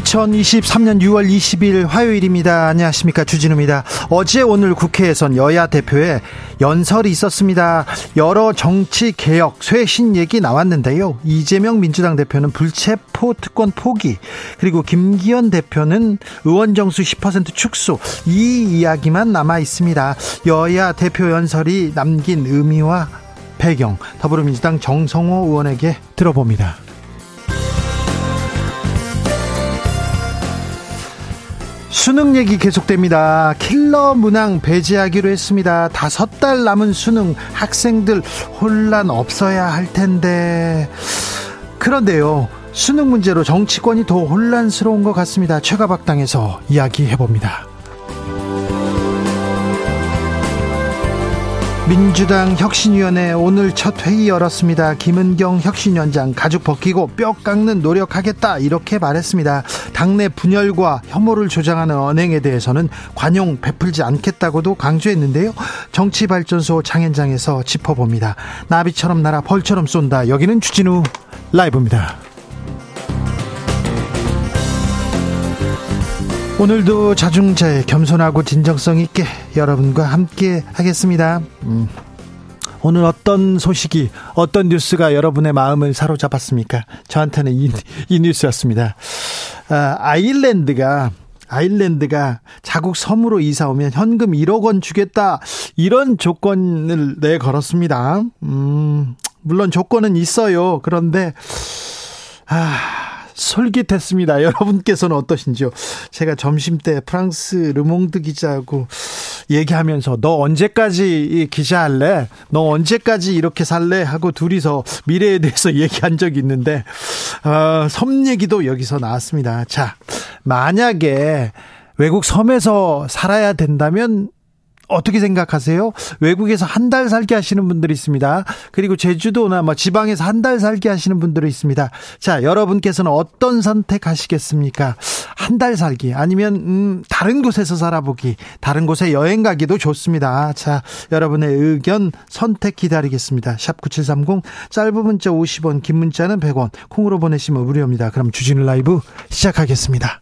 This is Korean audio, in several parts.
2023년 6월 20일 화요일입니다. 안녕하십니까. 주진우입니다. 어제 오늘 국회에선 여야 대표의 연설이 있었습니다. 여러 정치 개혁, 쇄신 얘기 나왔는데요. 이재명 민주당 대표는 불체포 특권 포기, 그리고 김기현 대표는 의원 정수 10% 축소, 이 이야기만 남아 있습니다. 여야 대표 연설이 남긴 의미와 배경, 더불어민주당 정성호 의원에게 들어봅니다. 수능 얘기 계속됩니다. 킬러 문항 배제하기로 했습니다. 다섯 달 남은 수능 학생들 혼란 없어야 할 텐데. 그런데요. 수능 문제로 정치권이 더 혼란스러운 것 같습니다. 최가박당에서 이야기해 봅니다. 민주당 혁신위원회 오늘 첫 회의 열었습니다. 김은경 혁신위원장 가죽 벗기고 뼈 깎는 노력하겠다 이렇게 말했습니다. 당내 분열과 혐오를 조장하는 언행에 대해서는 관용 베풀지 않겠다고도 강조했는데요. 정치발전소 장현장에서 짚어봅니다. 나비처럼 날아 벌처럼 쏜다. 여기는 주진우 라이브입니다. 오늘도 자중자애 겸손하고 진정성 있게 여러분과 함께 하겠습니다. 음. 오늘 어떤 소식이 어떤 뉴스가 여러분의 마음을 사로잡았습니까? 저한테는 이, 이 뉴스였습니다. 아, 아일랜드가 아일랜드가 자국 섬으로 이사 오면 현금 1억 원 주겠다 이런 조건을 내 걸었습니다. 음, 물론 조건은 있어요. 그런데 아 솔깃했습니다. 여러분께서는 어떠신지요? 제가 점심 때 프랑스 르몽드 기자하고 얘기하면서 너 언제까지 기자할래? 너 언제까지 이렇게 살래? 하고 둘이서 미래에 대해서 얘기한 적이 있는데 어, 섬 얘기도 여기서 나왔습니다. 자, 만약에 외국 섬에서 살아야 된다면 어떻게 생각하세요? 외국에서 한 달 살기 하시는 분들이 있습니다. 그리고 제주도나 뭐 지방에서 한 달 살기 하시는 분들이 있습니다. 자, 여러분께서는 어떤 선택하시겠습니까? 한 달 살기 아니면 음, 다른 곳에서 살아보기, 다른 곳에 여행 가기도 좋습니다. 자, 여러분의 의견 선택 기다리겠습니다. 샵 9730 짧은 문자 50원, 긴 문자는 100원. 콩으로 보내시면 무료입니다. 그럼 주진우 라이브 시작하겠습니다.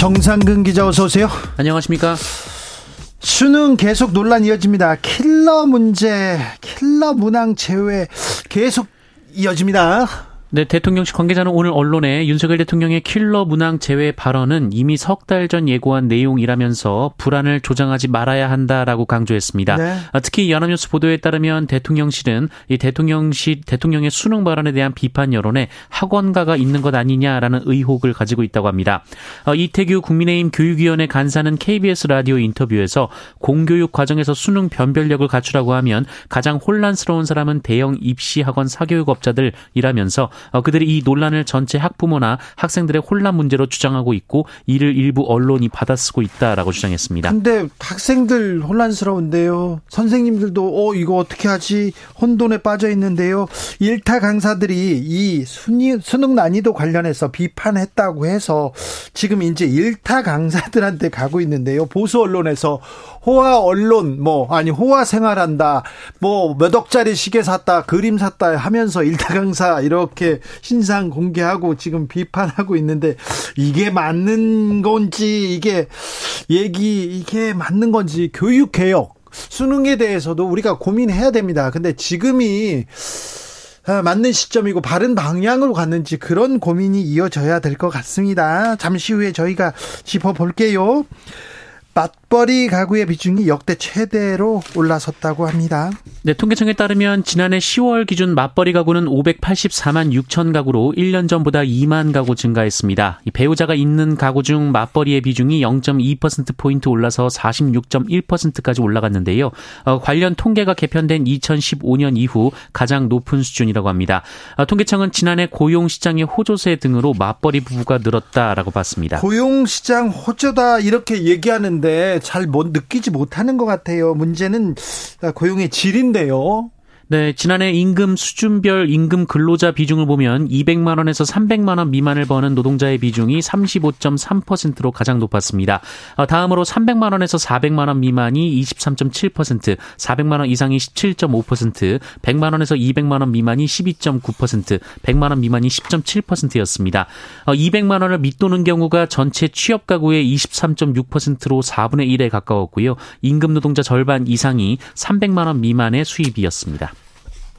정상근 기자 어서 오세요. 안녕하십니까? 수능 계속 논란 이어집니다. 킬러 문제, 킬러 문항 제외 계속 이어집니다. 네, 대통령실 관계자는 오늘 언론에 윤석열 대통령의 킬러 문항 제외 발언은 이미 석 달 전 예고한 내용이라면서 불안을 조장하지 말아야 한다라고 강조했습니다. 네. 아, 특히 연합뉴스 보도에 따르면 대통령실은 이 대통령실 대통령의 수능 발언에 대한 비판 여론에 학원가가 있는 것 아니냐라는 의혹을 가지고 있다고 합니다. 어, 이태규 국민의힘 교육위원회 간사는 KBS 라디오 인터뷰에서 공교육 과정에서 수능 변별력을 갖추라고 하면 가장 혼란스러운 사람은 대형 입시 학원 사교육업자들이라면서 어, 그들이 이 논란을 전체 학부모나 학생들의 혼란 문제로 주장하고 있고 이를 일부 언론이 받아쓰고 있다라고 주장했습니다. 근데 학생들 혼란스러운데요. 선생님들도 어 이거 어떻게 하지 혼돈에 빠져 있는데요. 일타 강사들이 이 수능 난이도 관련해서 비판했다고 해서 지금 이제 일타 강사들한테 가고 있는데요. 보수 언론에서 호화 언론 뭐 아니 호화 생활한다 뭐 몇 억짜리 시계 샀다 그림 샀다 하면서 일타 강사 이렇게 신상 공개하고 지금 비판하고 있는데 이게 맞는 건지 이게 얘기 이게 맞는 건지 교육 개혁 수능에 대해서도 우리가 고민해야 됩니다. 근데 지금이 아, 맞는 시점이고 바른 방향으로 갔는지 그런 고민이 이어져야 될 것 같습니다. 잠시 후에 저희가 짚어볼게요. 맞벌이 가구의 비중이 역대 최대로 올라섰다고 합니다. 네, 통계청에 따르면 지난해 10월 기준 맞벌이 가구는 584만 6천 가구로 1년 전보다 2만 가구 증가했습니다. 배우자가 있는 가구 중 맞벌이의 비중이 0.2%포인트 올라서 46.1%까지 올라갔는데요. 어, 관련 통계가 개편된 2015년 이후 가장 높은 수준이라고 합니다. 어, 통계청은 지난해 고용시장의 호조세 등으로 맞벌이 부부가 늘었다라고 봤습니다. 고용시장 호조다 이렇게 얘기하는 있는데 잘 못 느끼지 못하는 것 같아요. 문제는 고용의 질인데요. 네, 지난해 임금 수준별 임금 근로자 비중을 보면 200만 원에서 300만 원 미만을 버는 노동자의 비중이 35.3%로 가장 높았습니다. 어, 다음으로 300만 원에서 400만 원 미만이 23.7%, 400만 원 이상이 17.5%, 100만 원에서 200만 원 미만이 12.9%, 100만 원 미만이 10.7%였습니다. 200만 어, 원을 밑도는 경우가 전체 취업 가구의 23.6%로 4분의 1에 가까웠고요. 임금 노동자 절반 이상이 300만 원 미만의 수입이었습니다.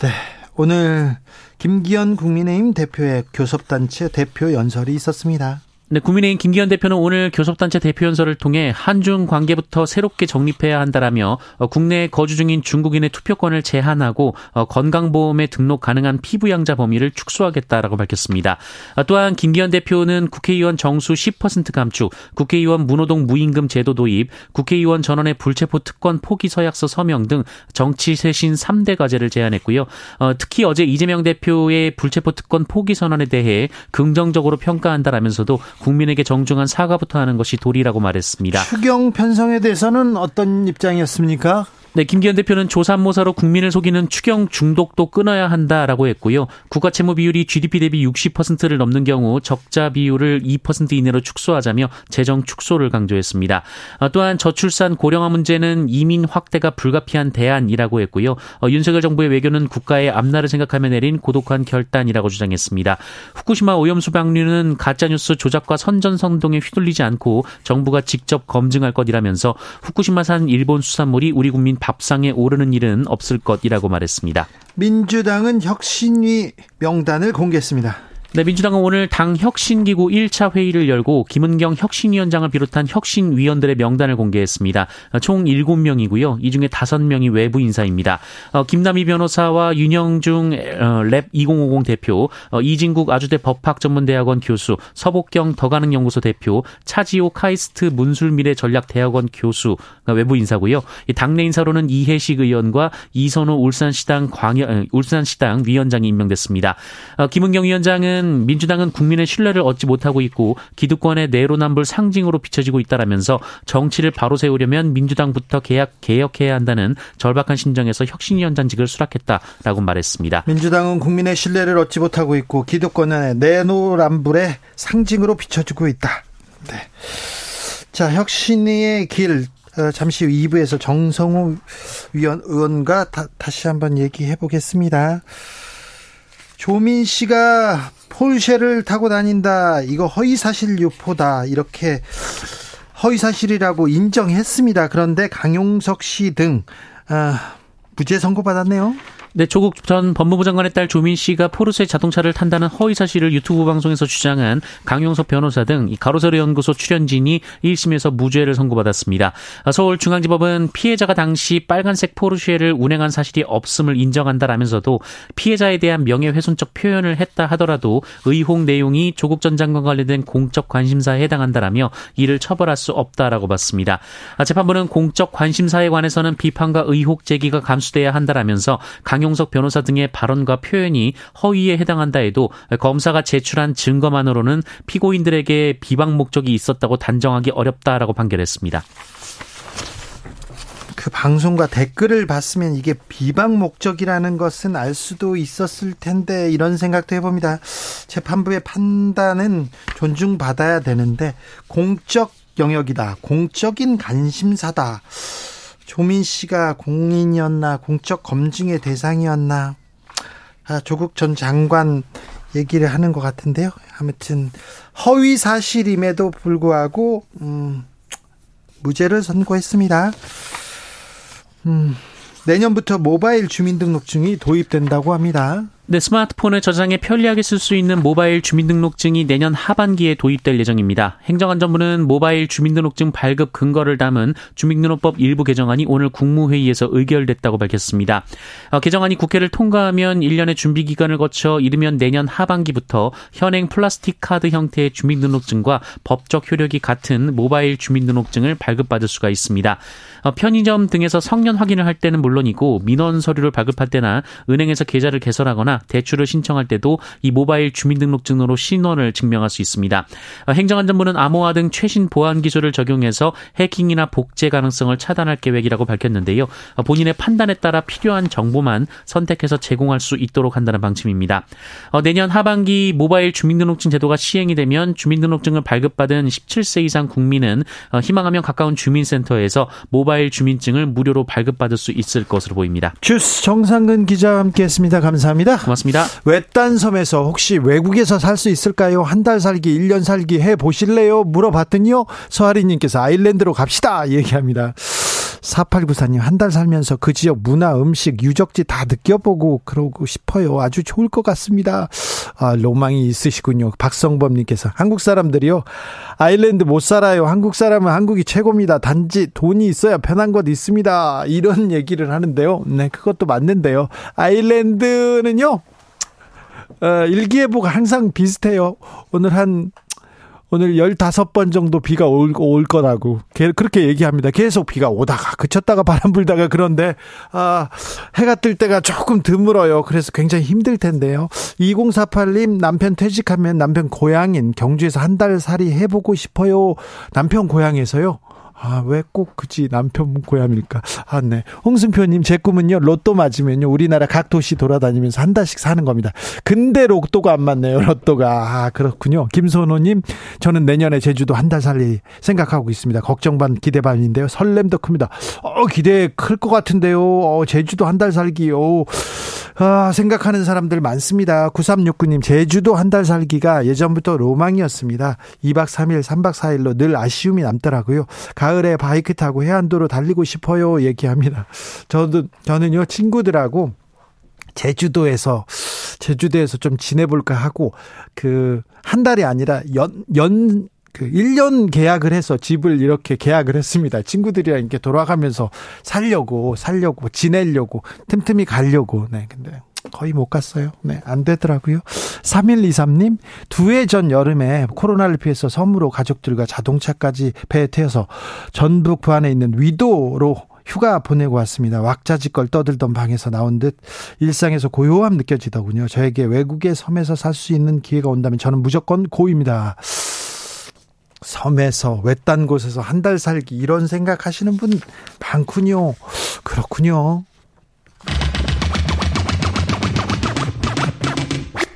네. 오늘 김기현 국민의힘 대표의 교섭단체 대표 연설이 있었습니다. 네, 국민의힘 김기현 대표는 오늘 교섭단체 대표연설을 통해 한중 관계부터 새롭게 정립해야 한다라며 어, 국내에 거주 중인 중국인의 투표권을 제한하고 어, 건강보험에 등록 가능한 피부양자 범위를 축소하겠다라고 밝혔습니다. 어, 또한 김기현 대표는 국회의원 정수 10% 감축, 국회의원 무노동 무임금 제도 도입, 국회의원 전원의 불체포 특권 포기 서약서 서명 등 정치 쇄신 3대 과제를 제안했고요. 특히 어제 이재명 대표의 불체포 특권 포기 선언에 대해 긍정적으로 평가한다라면서도 국민에게 정중한 사과부터 하는 것이 도리라고 말했습니다. 추경 편성에 대해서는 어떤 입장이었습니까? 네, 김기현 대표는 조산모사로 국민을 속이는 추경 중독도 끊어야 한다라고 했고요. 국가 채무 비율이 GDP 대비 60%를 넘는 경우 적자 비율을 2% 이내로 축소하자며 재정 축소를 강조했습니다. 아, 또한 저출산 고령화 문제는 이민 확대가 불가피한 대안이라고 했고요. 어, 윤석열 정부의 외교는 국가의 앞날을 생각하며 내린 고독한 결단이라고 주장했습니다. 후쿠시마 오염수 방류는 가짜뉴스 조작과 선전선동에 휘둘리지 않고 정부가 직접 검증할 것이라면서 후쿠시마산 일본 수산물이 우리 국민 밥상에 오르는 일은 없을 것이라고 말했습니다. 민주당은 혁신위 명단을 공개했습니다. 네, 민주당은 오늘 당 혁신기구 1차 회의를 열고 김은경 혁신위원장을 비롯한 혁신위원들의 명단을 공개했습니다. 총 7명이고요. 이 중에 5명이 외부 인사입니다. 어, 김남희 변호사와 윤영중 어, 랩2050 대표, 어, 이진국 아주대 법학전문대학원 교수, 서복경 더가능연구소 대표, 차지호 카이스트 문술미래 전략대학원 교수 외부 인사고요. 당내 인사로는 이해식 의원과 이선호 울산시당 광역 울산시당 위원장이 임명됐습니다. 김은경 위원장은 문제는 민주당은 국민의 신뢰를 얻지 못하고 있고 기득권의 내로남불 상징으로 비춰지고 있다라면서 정치를 바로 세우려면 민주당부터 개혁, 개혁해야 한다는 절박한 심정에서 혁신위원장직을 수락했다라고 말했습니다. 민주당은 국민의 신뢰를 얻지 못하고 있고 기득권의 내로남불의 상징으로 비춰지고 있다. 네. 자, 혁신의 길 어, 잠시 후 2부에서 정성호 위원 의원과 다, 다시 한번 얘기해 보겠습니다. 조민 씨가 폴쉐를 타고 다닌다. 이거 허위사실 유포다. 이렇게 허위사실이라고 인정했습니다. 그런데 강용석 씨 등 아, 무죄 선고받았네요. 네, 조국 전 법무부 장관의 딸 조민 씨가 포르쉐 자동차를 탄다는 허위 사실을 유튜브 방송에서 주장한 강용석 변호사 등 가로세로 연구소 출연진이 1심에서 무죄를 선고받았습니다. 서울중앙지법은 피해자가 당시 빨간색 포르쉐를 운행한 사실이 없음을 인정한다라면서도 피해자에 대한 명예훼손적 표현을 했다 하더라도 의혹 내용이 조국 전 장관 관련된 공적 관심사에 해당한다라며 이를 처벌할 수 없다라고 봤습니다. 재판부는 공적 관심사에 관해서는 비판과 의혹 제기가 감수돼야 한다라면서 강 강용석 변호사 등의 발언과 표현이 허위에 해당한다 해도 검사가 제출한 증거만으로는 피고인들에게 비방 목적이 있었다고 단정하기 어렵다라고 판결했습니다. 그 방송과 댓글을 봤으면 이게 비방 목적이라는 것은 알 수도 있었을 텐데 이런 생각도 해봅니다. 재판부의 판단은 존중받아야 되는데 공적 영역이다. 공적인 관심사다. 조민 씨가 공인이었나 공적 검증의 대상이었나 아, 조국 전 장관 얘기를 하는 것 같은데요. 아무튼 허위 사실임에도 불구하고 음, 무죄를 선고했습니다. 음, 내년부터 모바일 주민등록증이 도입된다고 합니다. 네, 스마트폰을 저장해 편리하게 쓸 수 있는 모바일 주민등록증이 내년 하반기에 도입될 예정입니다. 행정안전부는 모바일 주민등록증 발급 근거를 담은 주민등록법 일부 개정안이 오늘 국무회의에서 의결됐다고 밝혔습니다. 어, 개정안이 국회를 통과하면 1년의 준비 기간을 거쳐 이르면 내년 하반기부터 현행 플라스틱 카드 형태의 주민등록증과 법적 효력이 같은 모바일 주민등록증을 발급받을 수가 있습니다. 어, 편의점 등에서 성년 확인을 할 때는 물론이고 민원 서류를 발급할 때나 은행에서 계좌를 개설하거나 대출을 신청할 때도 이 모바일 주민등록증으로 신원을 증명할 수 있습니다. 어, 행정안전부는 암호화 등 최신 보안 기술을 적용해서 해킹이나 복제 가능성을 차단할 계획이라고 밝혔는데요. 어, 본인의 판단에 따라 필요한 정보만 선택해서 제공할 수 있도록 한다는 방침입니다. 어, 내년 하반기 모바일 주민등록증 제도가 시행이 되면 주민등록증을 발급받은 17세 이상 국민은 희망하면 가까운 주민센터에서 모바일 주민증을 무료로 발급받을 수 있을 것으로 보입니다. 주스 정상근 기자와 함께했습니다. 감사합니다. 고맙습니다. 외딴 섬에서 혹시 외국에서 살 수 있을까요? 한 달 살기, 1년 살기 해 보실래요? 물어봤더니요. 서하리님께서 아일랜드로 갑시다. 얘기합니다. 4894님, 한 달 살면서 그 지역 문화, 음식, 유적지 다 느껴보고 그러고 싶어요. 아주 좋을 것 같습니다. 아, 로망이 있으시군요. 박성범 님께서. 한국 사람들이요. 아일랜드 못 살아요. 한국 사람은 한국이 최고입니다. 단지 돈이 있어야 편한 것 있습니다. 이런 얘기를 하는데요. 네, 그것도 맞는데요. 아일랜드는요. 어, 일기예보가 항상 비슷해요. 오늘 한 오늘 15번 정도 비가 올, 올 거라고. 그렇게 얘기합니다. 계속 비가 오다가, 그쳤다가 바람 불다가 그런데, 아, 해가 뜰 때가 조금 드물어요. 그래서 굉장히 힘들 텐데요. 2048님, 남편 퇴직하면 남편 고향인 경주에서 한 달 살이 해보고 싶어요. 남편 고향에서요. 아, 왜 꼭 그지 남편 고향일까? 아, 네. 홍승표님, 제 꿈은요, 로또 맞으면요, 우리나라 각 도시 돌아다니면서 한 달씩 사는 겁니다. 근데 로또가 안 맞네요, 로또가. 아, 그렇군요. 김선호님, 저는 내년에 제주도 한 달 살리 생각하고 있습니다. 걱정 반, 기대 반인데요. 설렘도 큽니다. 어, 기대 클 것 같은데요. 어, 제주도 한 달 살기 요. 아, 생각하는 사람들 많습니다. 9369님, 제주도 한 달 살기가 예전부터 로망이었습니다. 2박 3일, 3박 4일로 늘 아쉬움이 남더라고요. 가 을에 바이크 타고 해안도로 달리고 싶어요. 얘기합니다. 저도, 저는요, 친구들하고 제주도에서, 제주도에서 좀 지내볼까 하고, 그, 한 달이 아니라 연, 연, 그 1년 계약을 해서 집을 이렇게 계약을 했습니다. 친구들이랑 이렇게 돌아가면서 살려고, 살려고, 지내려고, 틈틈이 가려고. 네, 근데 거의 못 갔어요. 네, 안 되더라고요. 3123님, 두 해 전 여름에 코로나를 피해서 섬으로 가족들과 자동차까지 배에 태워서 전북 부안에 있는 위도로 휴가 보내고 왔습니다. 왁자지껄 떠들던 방에서 나온 듯 일상에서 고요함 느껴지더군요. 저에게 외국의 섬에서 살 수 있는 기회가 온다면 저는 무조건 고입니다. 섬에서 외딴 곳에서 한 달 살기 이런 생각하시는 분 많군요. 그렇군요.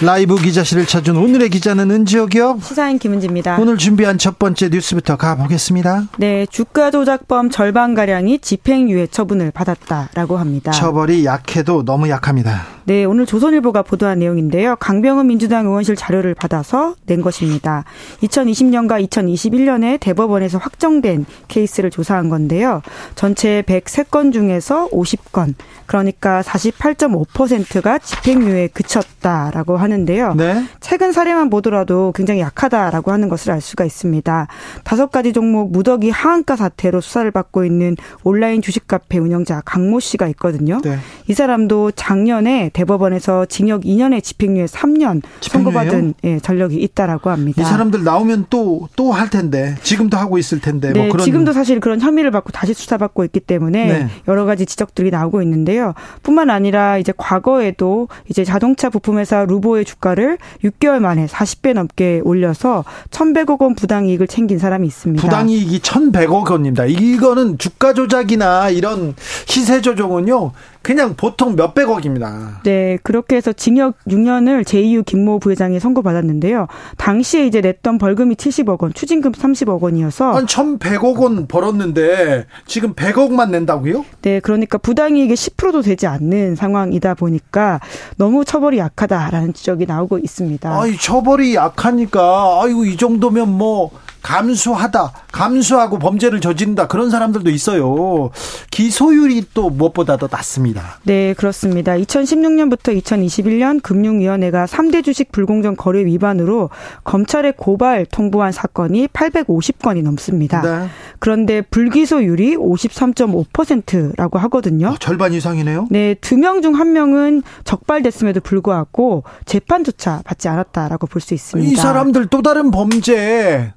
라이브 기자실을 찾은 오늘의 기자는 은지혁이요. 시사인 김은지입니다. 오늘 준비한 첫 번째 뉴스부터 가보겠습니다. 네, 주가 조작범 절반 가량이 집행유예 처분을 받았다라고 합니다. 처벌이 약해도 너무 약합니다. 네, 오늘 조선일보가 보도한 내용인데요. 강병은 민주당 의원실 자료를 받아서 낸 것입니다. 2020년과 2021년에 대법원에서 확정된 케이스를 조사한 건데요. 전체 103건 중에서 50건, 그러니까 48.5%가 집행유예에 그쳤다라고 하는데요. 네. 최근 사례만 보더라도 굉장히 약하다라고 하는 것을 알 수가 있습니다. 다섯 가지 종목 무더기 하한가 사태로 수사를 받고 있는 온라인 주식 카페 운영자 강모 씨가 있거든요. 네. 이 사람도 작년에 대법원에서 징역 2년에 집행유예 3년 선고받은 예, 전력이 있다라고 합니다. 이 사람들 나오면 또 또 할 텐데 지금도 하고 있을 텐데 뭐 네, 뭐 그런 지금도 사실 그런 혐의를 받고 다시 수사받고 있기 때문에 네. 여러 가지 지적들이 나오고 있는데요. 뿐만 아니라 이제 과거에도 이제 자동차 부품회사 루보의 주가를 6개월 만에 40배 넘게 올려서 1,100억 원 부당이익을 챙긴 사람이 있습니다. 부당이익이 1,100억 원입니다. 이거는 주가 조작이나 이런 시세 조정은요. 그냥 보통 몇백억입니다. 네, 그렇게 해서 징역 6년을 제2유 김모 부회장이 선고받았는데요. 당시에 이제 냈던 벌금이 70억 원, 추징금 30억 원이어서 한 1,100억 원 벌었는데 지금 100억만 낸다고요? 네, 그러니까 부당이익의 10%도 되지 않는 상황이다 보니까 너무 처벌이 약하다라는 지적이 나오고 있습니다. 아 이, 처벌이 약하니까 아이고 이 정도면 뭐 감수하다, 감수하고 범죄를 저지른다 그런 사람들도 있어요. 기소율이 또 무엇보다도 낮습니다. 네, 그렇습니다. 2016년부터 2021년 금융위원회가 3대 주식 불공정 거래 위반으로 검찰에 고발 통보한 사건이 850건이 넘습니다. 네. 그런데 불기소율이 53.5%라고 하거든요. 아, 절반 이상이네요. 네, 두 명 중 한 명은 적발됐음에도 불구하고 재판조차 받지 않았다라고 볼 수 있습니다. 이 사람들 또 다른 범죄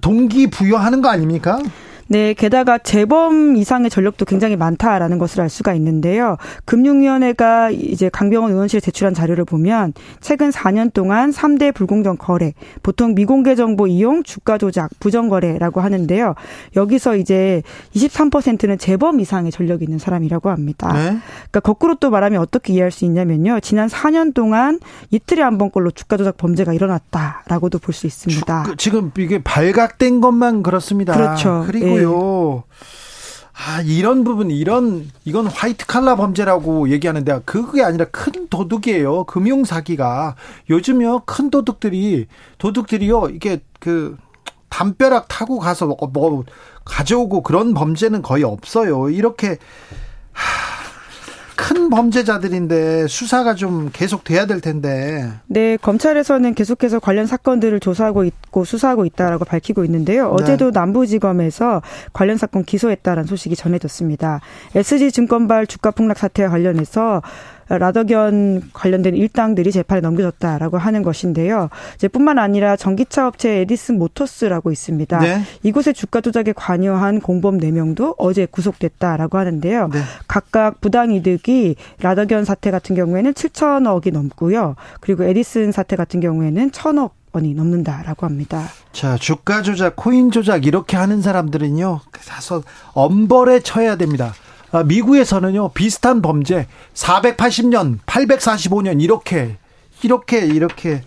동기부여하는 거 아닙니까? 네, 게다가 재범 이상의 전력도 굉장히 많다라는 것을 알 수가 있는데요. 금융위원회가 이제 강병원 의원실에 제출한 자료를 보면 최근 4년 동안 3대 불공정 거래, 보통 미공개 정보 이용, 주가 조작, 부정 거래라고 하는데요. 여기서 이제 23%는 재범 이상의 전력이 있는 사람이라고 합니다. 네? 그러니까 거꾸로 또 말하면 어떻게 이해할 수 있냐면요. 지난 4년 동안 이틀에 한 번꼴로 주가 조작 범죄가 일어났다라고도 볼 수 있습니다. 주, 지금 이게 발각된 것만 그렇습니다. 그렇죠. 그리고 예. 있고요. 아, 이런 부분, 이런, 이건 화이트 칼라 범죄라고 얘기하는데, 그게 아니라 큰 도둑이에요. 금융사기가. 요즘요, 큰 도둑들이, 도둑들이요, 이게 그, 담벼락 타고 가서 뭐, 뭐 가져오고 그런 범죄는 거의 없어요. 이렇게, 하, 큰 범죄자들인데 수사가 좀 계속 돼야 될 텐데. 네, 검찰에서는 계속해서 관련 사건들을 조사하고 있고 수사하고 있다라고 밝히고 있는데요. 네. 어제도 네. 남부지검에서 관련 사건 기소했다라는 소식이 전해졌습니다. SG증권발 주가 폭락 사태와 관련해서 라덕연 관련된 일당들이 재판에 넘겨졌다라고 하는 것인데요. 이제 뿐만 아니라 전기차 업체 에디슨 모터스라고 있습니다. 네. 이곳의 주가 조작에 관여한 공범 4명도 어제 구속됐다라고 하는데요. 네. 각각 부당 이득이 라덕연 사태 같은 경우에는 7천억이 넘고요. 그리고 에디슨 사태 같은 경우에는 1천억 원이 넘는다라고 합니다. 자, 주가 조작, 코인 조작 이렇게 하는 사람들은요. 사서 엄벌에 처해야 됩니다. 아, 미국에서는요 비슷한 범죄 480년, 845년 이렇게 이렇게 이렇게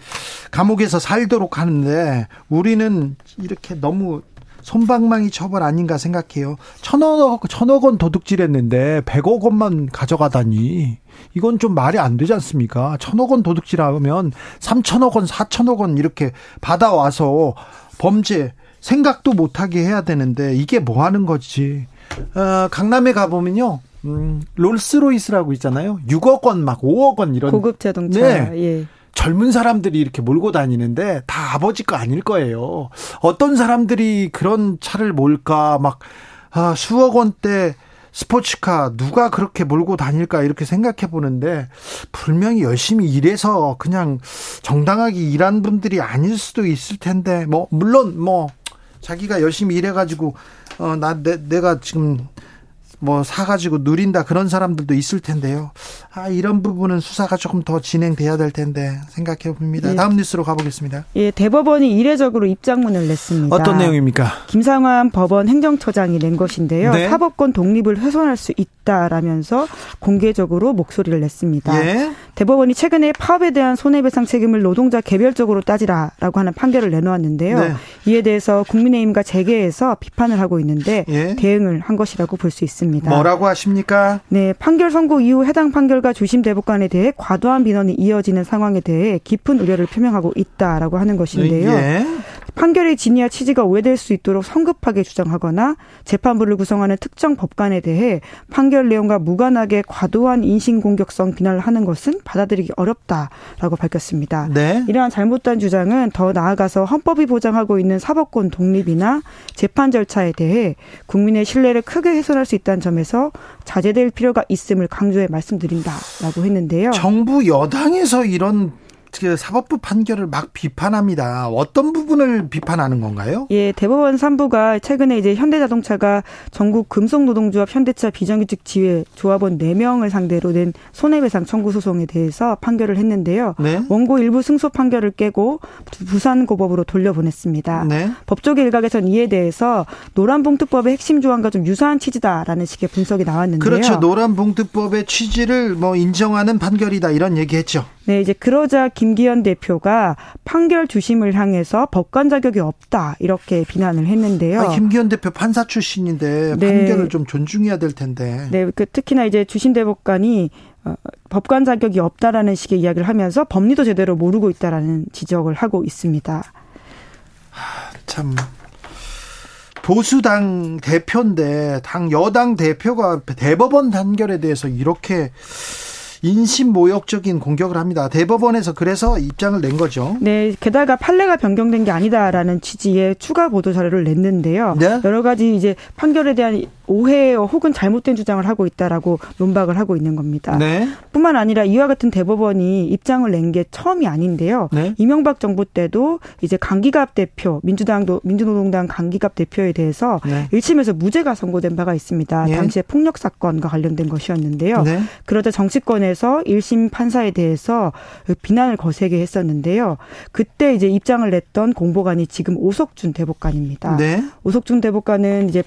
감옥에서 살도록 하는데 우리는 이렇게 너무 손방망이 처벌 아닌가 생각해요. 천억 천억 원 도둑질했는데 100억 원만 가져가다니 이건 좀 말이 안 되지 않습니까? 천억 원 도둑질하면 3천억 원, 4천억 원 이렇게 받아와서 범죄 생각도 못하게 해야 되는데 이게 뭐 하는 거지? 어, 강남에 가보면요. 음, 롤스로이스라고 있잖아요. 6억 원, 막 5억 원 이런. 고급 자동차. 네. 예. 젊은 사람들이 이렇게 몰고 다니는데 다 아버지 거 아닐 거예요. 어떤 사람들이 그런 차를 몰까 막 아, 수억 원대 스포츠카 누가 그렇게 몰고 다닐까 이렇게 생각해 보는데 분명히 열심히 일해서 그냥 정당하게 일한 분들이 아닐 수도 있을 텐데 뭐 물론 뭐 자기가 열심히 일해가지고 어나 내가 지금 뭐 사가지고 누린다 그런 사람들도 있을 텐데요. 아 이런 부분은 수사가 조금 더 진행돼야 될 텐데 생각해 봅니다. 예. 다음 뉴스로 가보겠습니다. 예, 대법원이 이례적으로 입장문을 냈습니다. 어떤 내용입니까? 김상환 법원 행정처장이 낸 것인데요. 네. 사법권 독립을 훼손할 수 있다 라면서 공개적으로 목소리를 냈습니다. 예. 대법원이 최근에 파업에 대한 손해배상 책임을 노동자 개별적으로 따지라라고 하는 판결을 내놓았는데요. 네. 이에 대해서 국민의힘과 재계에서 비판을 하고 있는데 예. 대응을 한 것이라고 볼 수 있습니다. 있습니다. 뭐라고 하십니까? 네, 판결 선고 이후 해당 판결과 주심 대법관에 대해 과도한 민원이 이어지는 상황에 대해 깊은 우려를 표명하고 있다라고 하는 것인데요. 예. 판결의 진위와 취지가 오해될 수 있도록 성급하게 주장하거나 재판부를 구성하는 특정 법관에 대해 판결 내용과 무관하게 과도한 인신공격성 비난을 하는 것은 받아들이기 어렵다라고 밝혔습니다. 네. 이러한 잘못된 주장은 더 나아가서 헌법이 보장하고 있는 사법권 독립이나 재판 절차에 대해 국민의 신뢰를 크게 훼손할 수 있다는 점에서 자제될 필요가 있음을 강조해 말씀드린다라고 했는데요. 정부 여당에서 이런 그 사법부 판결을 막 비판합니다. 어떤 부분을 비판하는 건가요? 예, 대법원 3부가 최근에 이제 현대자동차가 전국 금속노동조합 현대차 비정규직 지회 조합원 4명을 상대로 낸 손해배상 청구 소송에 대해서 판결을 했는데요. 네? 원고 일부 승소 판결을 깨고 부산고법으로 돌려보냈습니다. 네? 법조계 일각에선 이에 대해서 노란봉투법의 핵심 조항과 좀 유사한 취지다라는 식의 분석이 나왔는데요. 그렇죠. 노란봉투법의 취지를 뭐 인정하는 판결이다 이런 얘기했죠. 네, 이제 그러자 김기현 대표가 판결 주심을 향해서 법관 자격이 없다 이렇게 비난을 했는데요. 아, 김기현 대표 판사 출신인데 네. 판결을 좀 존중해야 될 텐데. 네, 그 특히나 이제 주심 대법관이 어, 법관 자격이 없다라는 식의 이야기를 하면서 법리도 제대로 모르고 있다라는 지적을 하고 있습니다. 하, 참 보수당 대표인데 당 여당 대표가 대법원 단결에 대해서 이렇게 인신모욕적인 공격을 합니다. 대법원에서 그래서 입장을 낸 거죠. 네, 게다가 판례가 변경된 게 아니다라는 취지의 추가 보도 자료를 냈는데요. 네? 여러 가지 이제 판결에 대한 오해 혹은 잘못된 주장을 하고 있다라고 논박을 하고 있는 겁니다. 네. 뿐만 아니라 이와 같은 대법원이 입장을 낸 게 처음이 아닌데요. 네. 이명박 정부 때도 이제 강기갑 대표, 민주당도 민주노동당 강기갑 대표에 대해서 네. 1심에서 무죄가 선고된 바가 있습니다. 네. 당시에 폭력 사건과 관련된 것이었는데요. 네. 그러자 정치권에서 1심 판사에 대해서 비난을 거세게 했었는데요. 그때 이제 입장을 냈던 공보관이 지금 오석준 대법관입니다. 네. 오석준 대법관은 이제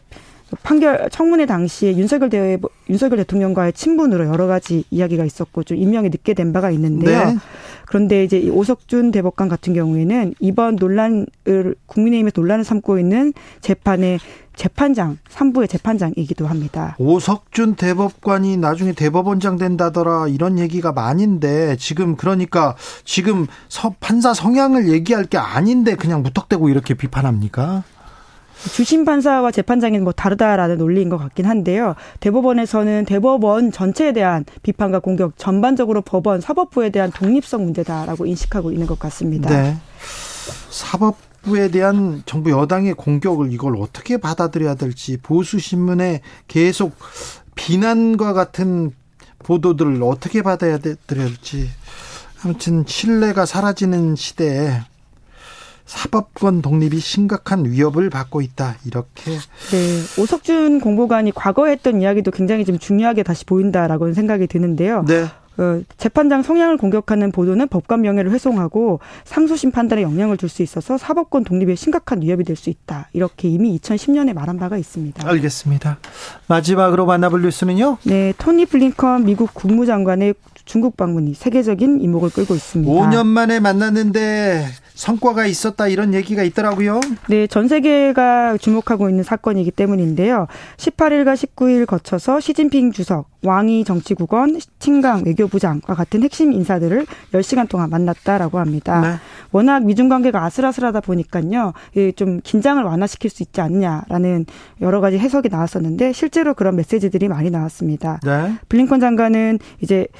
판결 청문회 당시에 윤석열 대 윤석열 대통령과의 친분으로 여러 가지 이야기가 있었고 좀 임명이 늦게 된 바가 있는데요. 네. 그런데 이제 오석준 대법관 같은 경우에는 이번 논란을 국민의힘에서 논란을 삼고 있는 재판의 재판장, 3부의 재판장이기도 합니다. 오석준 대법관이 나중에 대법원장 된다더라 이런 얘기가 많은데 지금 그러니까 지금 판사 성향을 얘기할 게 아닌데 그냥 무턱대고 이렇게 비판합니까? 주심 판사와 재판장이 뭐 다르다라는 논리인 것 같긴 한데요. 대법원에서는 대법원 전체에 대한 비판과 공격, 전반적으로 법원 사법부에 대한 독립성 문제다라고 인식하고 있는 것 같습니다. 네. 사법 부에 대한 정부 여당의 공격을 이걸 어떻게 받아들여야 될지 보수 신문에 계속 비난과 같은 보도들을 어떻게 받아야 될지 아무튼 신뢰가 사라지는 시대에 사법권 독립이 심각한 위협을 받고 있다. 이렇게. 네. 오석준 공보관이 과거에 했던 이야기도 굉장히 좀 중요하게 다시 보인다라고는 생각이 드는데요. 네. 어, 재판장 성향을 공격하는 보도는 법관 명예를 훼손하고 상소심 판단에 영향을 줄 수 있어서 사법권 독립에 심각한 위협이 될 수 있다. 이렇게 이미 2010년에 말한 바가 있습니다. 알겠습니다. 마지막으로 만나볼 뉴스는요? 네, 토니 블링컨 미국 국무장관의 중국 방문이 세계적인 이목을 끌고 있습니다. 5년 만에 만났는데 성과가 있었다 이런 얘기가 있더라고요. 네, 전 세계가 주목하고 있는 사건이기 때문인데요. 18일과 19일 거쳐서 시진핑 주석, 왕이 정치국원, 칭강 외교부장과 같은 핵심 인사들을 10시간 동안 만났다라고 합니다. 네. 워낙 미중 관계가 아슬아슬하다 보니까요. 좀 긴장을 완화시킬 수 있지 않냐라는 여러 가지 해석이 나왔었는데 실제로 그런 메시지들이 많이 나왔습니다. 네. 블링컨 장관은 이제 그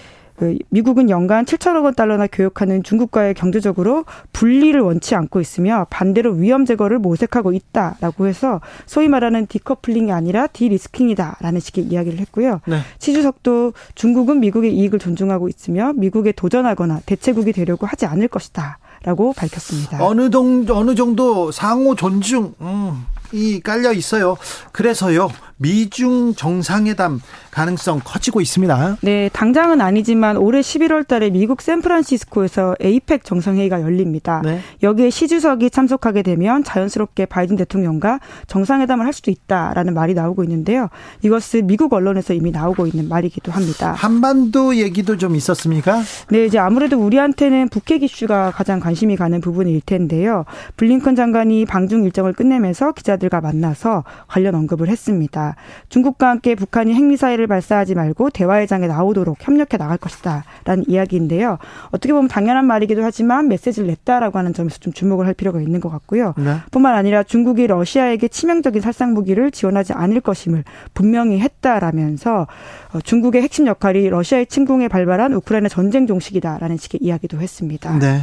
미국은 연간 7천억 원 달러나 교역하는 중국과의 경제적으로 분리를 원치 않고 있으며 반대로 위험 제거를 모색하고 있다라고 해서 소위 말하는 decoupling이 아니라 de-risking이다라는 식의 이야기를 했고요. 네. 시 주석도 중국은 미국의 이익을 존중하고 있으며 미국에 도전하거나 대체국이 되려고 하지 않을 것이다. 라고 밝혔습니다. 어느 정도, 어느 정도 상호 존중, 음, 이 깔려 있어요. 그래서요. 미중 정상회담 가능성 커지고 있습니다. 네, 당장은 아니지만 올해 11월 달에 미국 샌프란시스코에서 에이펙 정상회의가 열립니다. 네. 여기에 시 주석이 참석하게 되면 자연스럽게 바이든 대통령과 정상회담을 할 수도 있다라는 말이 나오고 있는데요. 이것은 미국 언론에서 이미 나오고 있는 말이기도 합니다. 한반도 얘기도 좀 있었습니까? 네, 이제 아무래도 우리한테는 북핵 이슈가 가장 관심이 가는 부분일 텐데요. 블링컨 장관이 방중 일정을 끝내면서 기자 들과 만나서 관련 언급을 했습니다. 중국과 함께 북한이 핵미사일을 발사하지 말고 대화의 장에 나오도록 협력해 나갈 것이다. 라는 이야기인데요. 어떻게 보면 당연한 말이기도 하지만 메시지를 냈다라고 하는 점에서 좀 주목을 할 필요가 있는 것 같고요. 네. 뿐만 아니라 중국이 러시아에게 치명적인 살상 무기를 지원하지 않을 것임을 분명히 했다라면서 어, 중국의 핵심 역할이 러시아의 침공에 발발한 우크라이나 전쟁 종식이다라는 식의 이야기도 했습니다. 네.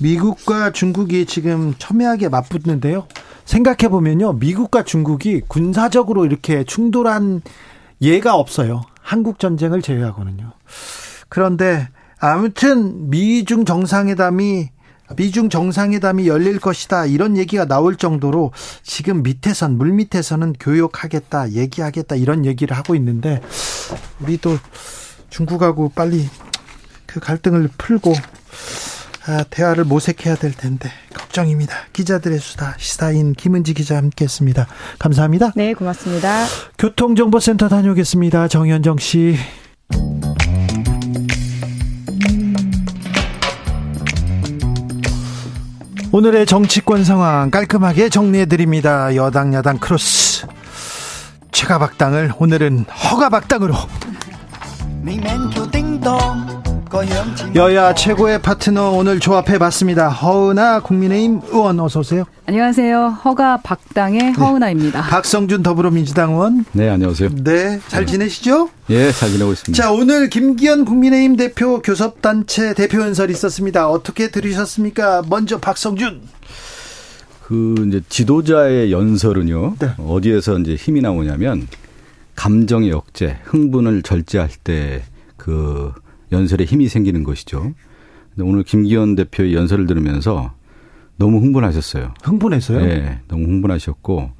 미국과 중국이 지금 첨예하게 맞붙는데요. 생각해 보면요. 미국과 중국이 군사적으로 이렇게 충돌한 예가 없어요. 한국 전쟁을 제외하고는요. 그런데 아무튼 미중 정상회담이 미중 정상회담이 열릴 것이다 이런 얘기가 나올 정도로 지금 밑에선 물 밑에서는 교역하겠다 얘기하겠다 이런 얘기를 하고 있는데 우리도 중국하고 빨리 그 갈등을 풀고 아, 대화를 모색해야 될 텐데 걱정입니다. 기자들의 수다 시사인 김은지 기자 함께했습니다. 감사합니다. 네, 고맙습니다. 교통정보센터 다녀오겠습니다. 정현정 씨. 오늘의 정치권 상황 깔끔하게 정리해 드립니다. 여당 야당 크로스 최가박당을 오늘은 허가박당으로 여야 최고의 파트너 오늘 조합해봤습니다. 허은아 국민의힘 의원 어서 오세요. 안녕하세요. 허가박당의 네. 허은아입니다. 박성준 더불어민주당 의원. 네, 안녕하세요. 네, 잘 지내시죠? 예, 잘 지내고 있습니다. 자, 오늘 김기현 국민의힘 대표 교섭단체 대표 연설이 있었습니다. 어떻게 들으셨습니까? 먼저 박성준. 그 이제 지도자의 연설은요. 네. 어디에서 이제 힘이 나오냐면 감정의 억제, 흥분을 절제할 때 그 연설에 힘이 생기는 것이죠. 근데 오늘 김기현 대표의 연설을 들으면서 너무 흥분하셨어요. 흥분했어요? 네, 너무 흥분하셨고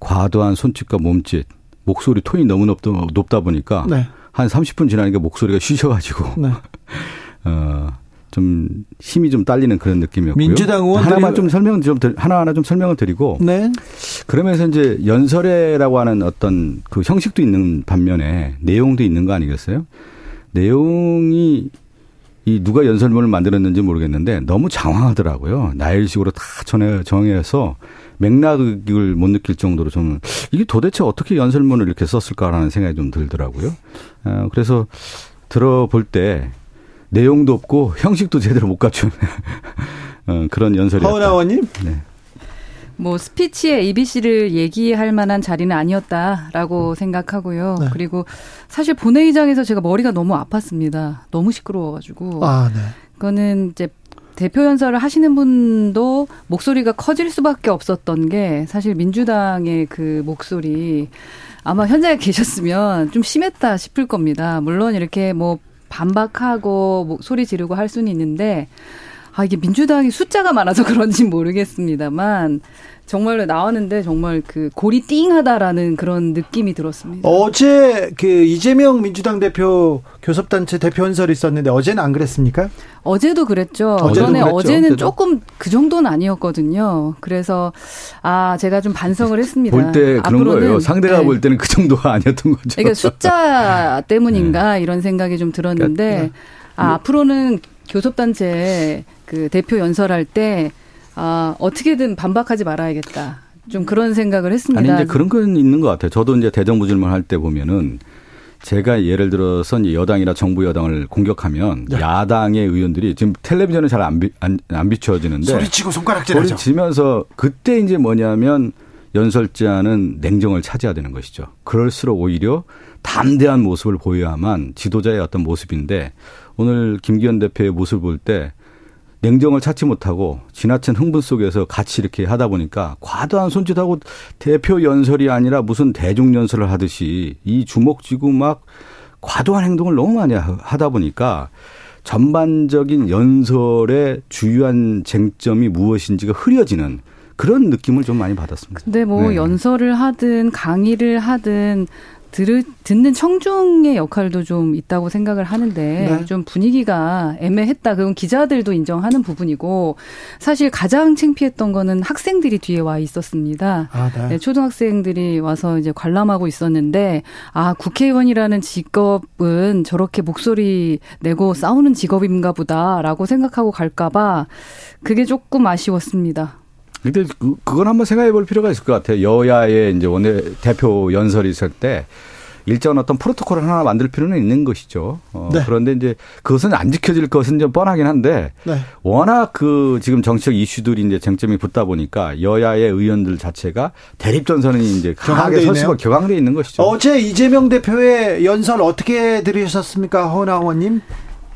과도한 손짓과 몸짓, 목소리 톤이 너무 높다, 높다 보니까 네. 한 30분 지나니까 목소리가 쉬셔가지고 네. 어, 좀 힘이 좀 딸리는 그런 느낌이었고요. 민주당 의원 하나만 좀 설명 좀 하나 하나 좀 설명을 드리고 네. 그러면서 이제 연설회라고 하는 어떤 그 형식도 있는 반면에 내용도 있는 거 아니겠어요? 내용이 이 누가 연설문을 만들었는지 모르겠는데 너무 장황하더라고요. 나일식으로 다 전해 정해서 맥락을 못 느낄 정도로 좀 이게 도대체 어떻게 연설문을 이렇게 썼을까라는 생각이 좀 들더라고요. 어, 그래서 들어볼 때 내용도 없고 형식도 제대로 못 갖춘 어, 그런 연설이었다. 허은아원님? 네. 뭐 스피치에 ABC를 얘기할 만한 자리는 아니었다라고 음. 생각하고요. 네. 그리고 사실 본회의장에서 제가 머리가 너무 아팠습니다. 너무 시끄러워가지고. 아, 네. 그거는 이제 대표 연설을 하시는 분도 목소리가 커질 수밖에 없었던 게 사실 민주당의 그 목소리 아마 현장에 계셨으면 좀 심했다 싶을 겁니다. 물론 이렇게 뭐 반박하고 뭐 소리 지르고 할 수는 있는데 아 이게 민주당이 숫자가 많아서 그런지 모르겠습니다만 정말로 나왔는데 정말 그 골이 띵하다라는 그런 느낌이 들었습니다. 어제 그 이재명 민주당 대표 교섭단체 대표 연설이 있었는데 어제는 안 그랬습니까? 어제도 그랬죠. 어제도 그랬죠. 어제는 어제도. 조금 그 정도는 아니었거든요. 그래서 아 제가 좀 반성을 했습니다. 볼 때 그런 거예요. 상대가 네. 볼 때는 그 정도가 아니었던 거죠. 그러니까 숫자 때문인가 네. 이런 생각이 좀 들었는데 그러니까, 아, 앞으로는 교섭단체 그 대표 연설할 때 아, 어떻게든 반박하지 말아야겠다. 좀 그런 생각을 했습니다. 아니 이제 그런 건 있는 것 같아요. 저도 이제 대정부 질문 할 때 보면은 제가 예를 들어서 여당이나 정부 여당을 공격하면 네. 야당의 의원들이 지금 텔레비전은 잘안 안, 안 비춰지는데 소리치고 손가락질하죠. 소리치면서 그때 이제 뭐냐면 연설자는 냉정을 차지해야 되는 것이죠. 그럴수록 오히려 담대한 모습을 보여야만 지도자의 어떤 모습인데 오늘 김기현 대표의 모습을 볼 때 냉정을 찾지 못하고 지나친 흥분 속에서 같이 이렇게 하다 보니까 과도한 손짓하고 대표 연설이 아니라 무슨 대중 연설을 하듯이 이 주먹 쥐고 막 과도한 행동을 너무 많이 하다 보니까 전반적인 연설의 주요한 쟁점이 무엇인지가 흐려지는 그런 느낌을 좀 많이 받았습니다. 근데 뭐 네. 연설을 하든 강의를 하든 들, 듣는 청중의 역할도 좀 있다고 생각을 하는데 네. 좀 분위기가 애매했다. 그건 기자들도 인정하는 부분이고 사실 가장 창피했던 거는 학생들이 뒤에 와 있었습니다. 아, 네. 네, 초등학생들이 와서 이제 관람하고 있었는데 아 국회의원이라는 직업은 저렇게 목소리 내고 싸우는 직업인가 보다라고 생각하고 갈까봐 그게 조금 아쉬웠습니다. 근데 그, 그건 한번 생각해 볼 필요가 있을 것 같아요. 여야의 이제 원내 대표 연설이 있을 때 일정한 어떤 프로토콜을 하나 만들 필요는 있는 것이죠. 어, 네. 그런데 이제 그것은 안 지켜질 것은 좀 뻔하긴 한데 네. 워낙 그 지금 정치적 이슈들이 이제 쟁점이 붙다 보니까 여야의 의원들 자체가 대립 전선이 이제 강하게 설수가 격앙돼 있는 것이죠. 어제 이재명 대표의 연설 어떻게 들으셨습니까, 허나 의원님?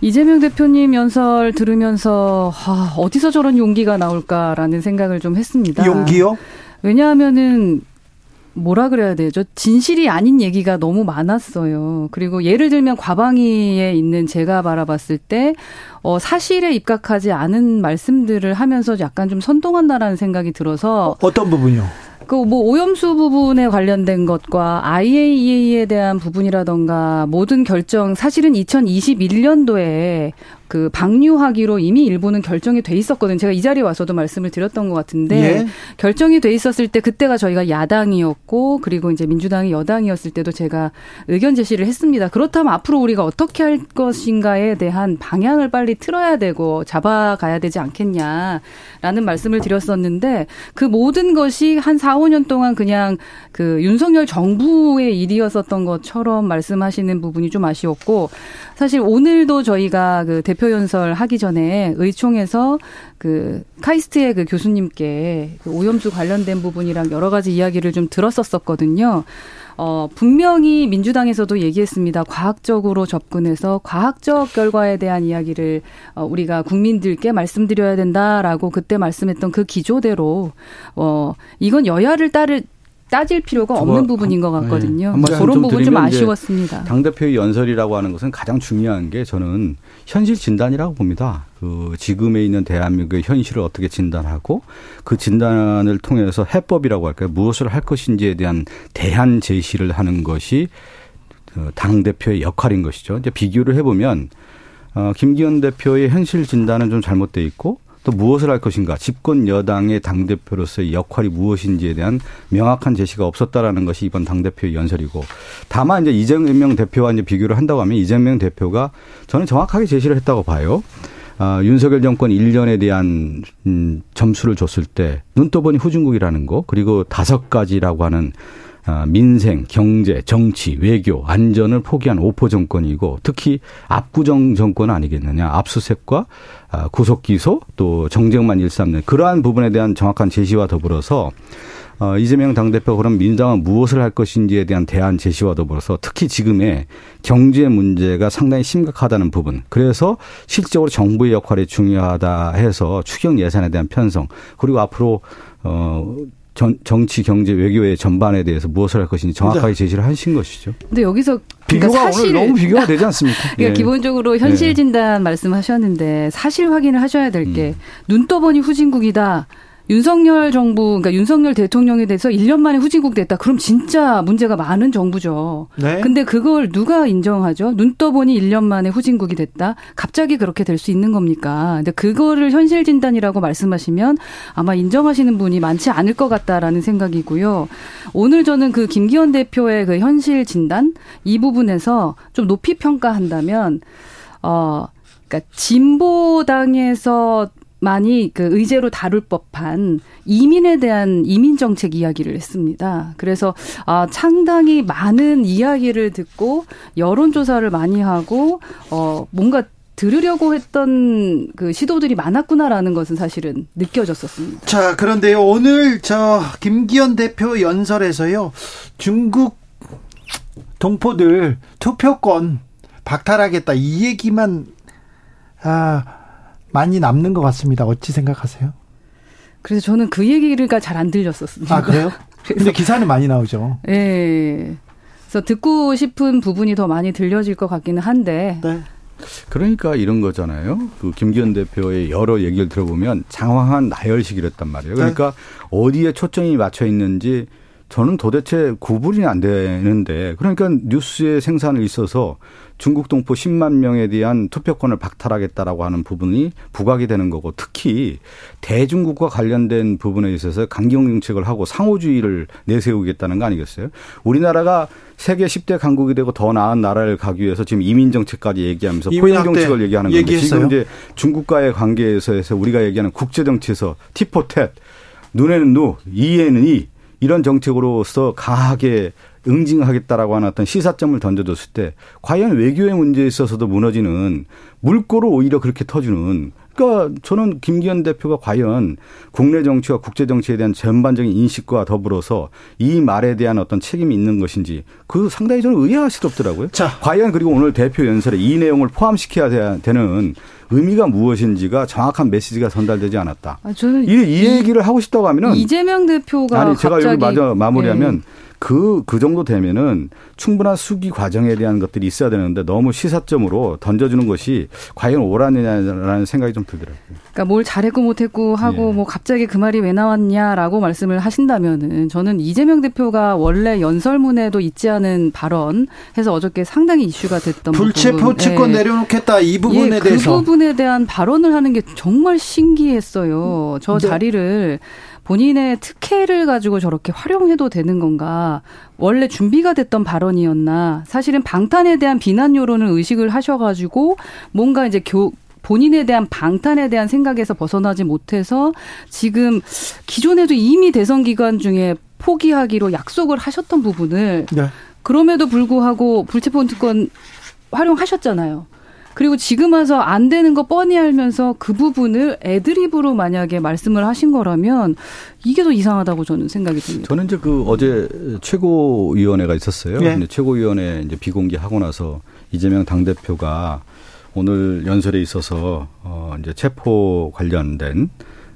이재명 대표님 연설 들으면서 아, 어디서 저런 용기가 나올까라는 생각을 좀 했습니다. 용기요? 왜냐하면은 뭐라 그래야 되죠? 진실이 아닌 얘기가 너무 많았어요. 그리고 예를 들면 과방위에 있는 제가 바라봤을 때, 어, 사실에 입각하지 않은 말씀들을 하면서 약간 좀 선동한다라는 생각이 들어서. 어떤 부분이요? 그 뭐 오염수 부분에 관련된 것과 IAEA에 대한 부분이라던가 모든 결정 사실은 2021년도에 그 방류하기로 이미 일부는 결정이 돼 있었거든요. 제가 이 자리에 와서도 말씀을 드렸던 것 같은데 예. 결정이 돼 있었을 때 그때가 저희가 야당이었고 그리고 이제 민주당이 여당이었을 때도 제가 의견 제시를 했습니다. 그렇다면 앞으로 우리가 어떻게 할 것인가에 대한 방향을 빨리 틀어야 되고 잡아가야 되지 않겠냐라는 말씀을 드렸었는데 그 모든 것이 한 4, 5년 동안 그냥 그 윤석열 정부의 일이었었던 것처럼 말씀하시는 부분이 좀 아쉬웠고 사실 오늘도 저희가 그 대표 연설 하기 전에 의총에서 그 카이스트의 그 교수님께 그 오염수 관련된 부분이랑 여러 가지 이야기를 좀 들었었었거든요. 어, 분명히 민주당에서도 얘기했습니다. 과학적으로 접근해서 과학적 결과에 대한 이야기를 어, 우리가 국민들께 말씀드려야 된다라고 그때 말씀했던 그 기조대로 어, 이건 여야를 따를 따질 필요가 없는 부분인 것 같거든요. 네. 그런 부분 좀 아쉬웠습니다. 당 대표의 연설이라고 하는 것은 가장 중요한 게 저는 현실 진단이라고 봅니다. 그 지금에 있는 대한민국의 현실을 어떻게 진단하고 그 진단을 통해서 해법이라고 할까요? 무엇을 할 것인지에 대한 대안 제시를 하는 것이 그당 대표의 역할인 것이죠. 이제 비교를 해보면 어, 김기현 대표의 현실 진단은 좀 잘못돼 있고 또 무엇을 할 것인가 집권 여당의 당 대표로서의 역할이 무엇인지에 대한 명확한 제시가 없었다라는 것이 이번 당 대표의 연설이고 다만 이제 이재명 대표와 이제 비교를 한다고 하면 이재명 대표가 저는 정확하게 제시를 했다고 봐요. 아, 윤석열 정권 1년에 대한 음, 점수를 줬을 때 눈떠보니 후진국이라는 거 그리고 다섯 가지라고 하는 아, 민생, 경제, 정치, 외교, 안전을 포기한 오포 정권이고 특히 압구정 정권 아니겠느냐. 압수색과 아, 구속 기소 또 정쟁만 일삼는 그러한 부분에 대한 정확한 제시와 더불어서 어, 이재명 당대표 그럼 민주당은 무엇을 할 것인지에 대한 대안 제시와 더불어서 특히 지금의 경제 문제가 상당히 심각하다는 부분. 그래서 실질적으로 정부의 역할이 중요하다 해서 추경 예산에 대한 편성 그리고 앞으로 어 정, 정치, 경제, 외교의 전반에 대해서 무엇을 할 것인지 정확하게 제시를 하신 것이죠. 근데 여기서 그러니까 비교가 사실 너무 비교가 되지 않습니까? 그러니까 예. 기본적으로 현실 예. 진단 말씀하셨는데 사실 확인을 하셔야 될게 음. 눈 떠보니 후진국이다. 윤석열 정부, 그러니까 윤석열 대통령에 대해서 1년 만에 후진국 됐다. 그럼 진짜 문제가 많은 정부죠. 네. 근데 그걸 누가 인정하죠? 눈 떠보니 1년 만에 후진국이 됐다. 갑자기 그렇게 될 수 있는 겁니까? 근데 그거를 현실 진단이라고 말씀하시면 아마 인정하시는 분이 많지 않을 것 같다라는 생각이고요. 오늘 저는 그 김기현 대표의 그 현실 진단 이 부분에서 좀 높이 평가한다면 어 그러니까 진보당에서 많이 그 의제로 다룰 법한 이민에 대한 이민 정책 이야기를 했습니다. 그래서 아 상당히 많은 이야기를 듣고 여론 조사를 많이 하고 어 뭔가 들으려고 했던 그 시도들이 많았구나라는 것은 사실은 느껴졌었습니다. 자, 그런데요. 오늘 저 김기현 대표 연설에서요. 중국 동포들 투표권 박탈하겠다 이 얘기만 아 많이 남는 것 같습니다. 어찌 생각하세요? 그래서 저는 그 얘기가 잘 안 들렸었습니다. 아, 그래요? 근데 기사는 많이 나오죠. 예. 네. 그래서 듣고 싶은 부분이 더 많이 들려질 것 같기는 한데. 네. 그러니까 이런 거잖아요. 그 김기현 대표의 여러 얘기를 들어보면 장황한 나열식이랬단 말이에요. 그러니까 네. 어디에 초점이 맞춰 있는지 저는 도대체 구분이 안 되는데 그러니까 뉴스의 생산에 있어서 중국 동포 10만 명에 대한 투표권을 박탈하겠다라고 하는 부분이 부각이 되는 거고 특히 대중국과 관련된 부분에 있어서 강경 정책을 하고 상호주의를 내세우겠다는 거 아니겠어요? 우리나라가 세계 10대 강국이 되고 더 나은 나라를 가기 위해서 지금 이민 정책까지 얘기하면서 포용 정책을 얘기하는 건데 얘기했어요? 지금 이제 중국과의 관계에서 해서 우리가 얘기하는 국제 정치에서 티포텟 눈에는 누, 이에는 이 이런 정책으로서 강하게 응징하겠다라고 하는 어떤 시사점을 던져줬을 때 과연 외교의 문제에 있어서도 무너지는 물꼬를 오히려 그렇게 터주는 그러니까 저는 김기현 대표가 과연 국내 정치와 국제 정치에 대한 전반적인 인식과 더불어서 이 말에 대한 어떤 책임이 있는 것인지 그 상당히 저는 의아하시덥더라고요. 자, 과연 그리고 오늘 대표 연설에 이 내용을 포함시켜야 되는 의미가 무엇인지가 정확한 메시지가 전달되지 않았다. 아, 저는 이, 이 얘기를 하고 싶다고 하면은 이재명 대표가 아니 제가 여기 마저 마무리하면 네. 그, 그 정도 되면은 충분한 수기 과정에 대한 것들이 있어야 되는데 너무 시사점으로 던져주는 것이 과연 옳았느냐라는 생각이 좀 들더라고요. 그러니까 뭘 잘했고 못했고 하고 예. 뭐 갑자기 그 말이 왜 나왔냐라고 말씀을 하신다면은 저는 이재명 대표가 원래 연설문에도 있지 않은 발언 해서 어저께 상당히 이슈가 됐던 불체포 특권 예. 내려놓겠다 이 부분에 예, 그 대해서 그 부분에 대한 발언을 하는 게 정말 신기했어요. 저 네. 자리를 본인의 특혜를 가지고 저렇게 활용해도 되는 건가? 원래 준비가 됐던 발언이었나? 사실은 방탄에 대한 비난 여론을 의식을 하셔가지고 뭔가 이제 교, 본인에 대한 방탄에 대한 생각에서 벗어나지 못해서 지금 기존에도 이미 대선 기간 중에 포기하기로 약속을 하셨던 부분을 네. 그럼에도 불구하고 불체포 특권 활용하셨잖아요. 그리고 지금 와서 안 되는 거 뻔히 알면서 그 부분을 애드립으로 만약에 말씀을 하신 거라면 이게 더 이상하다고 저는 생각이 듭니다. 저는 이제 그 어제 최고위원회가 있었어요. 네. 최고위원회 이제 비공개하고 나서 이재명 당대표가 오늘 연설에 있어서 어 이제 체포 관련된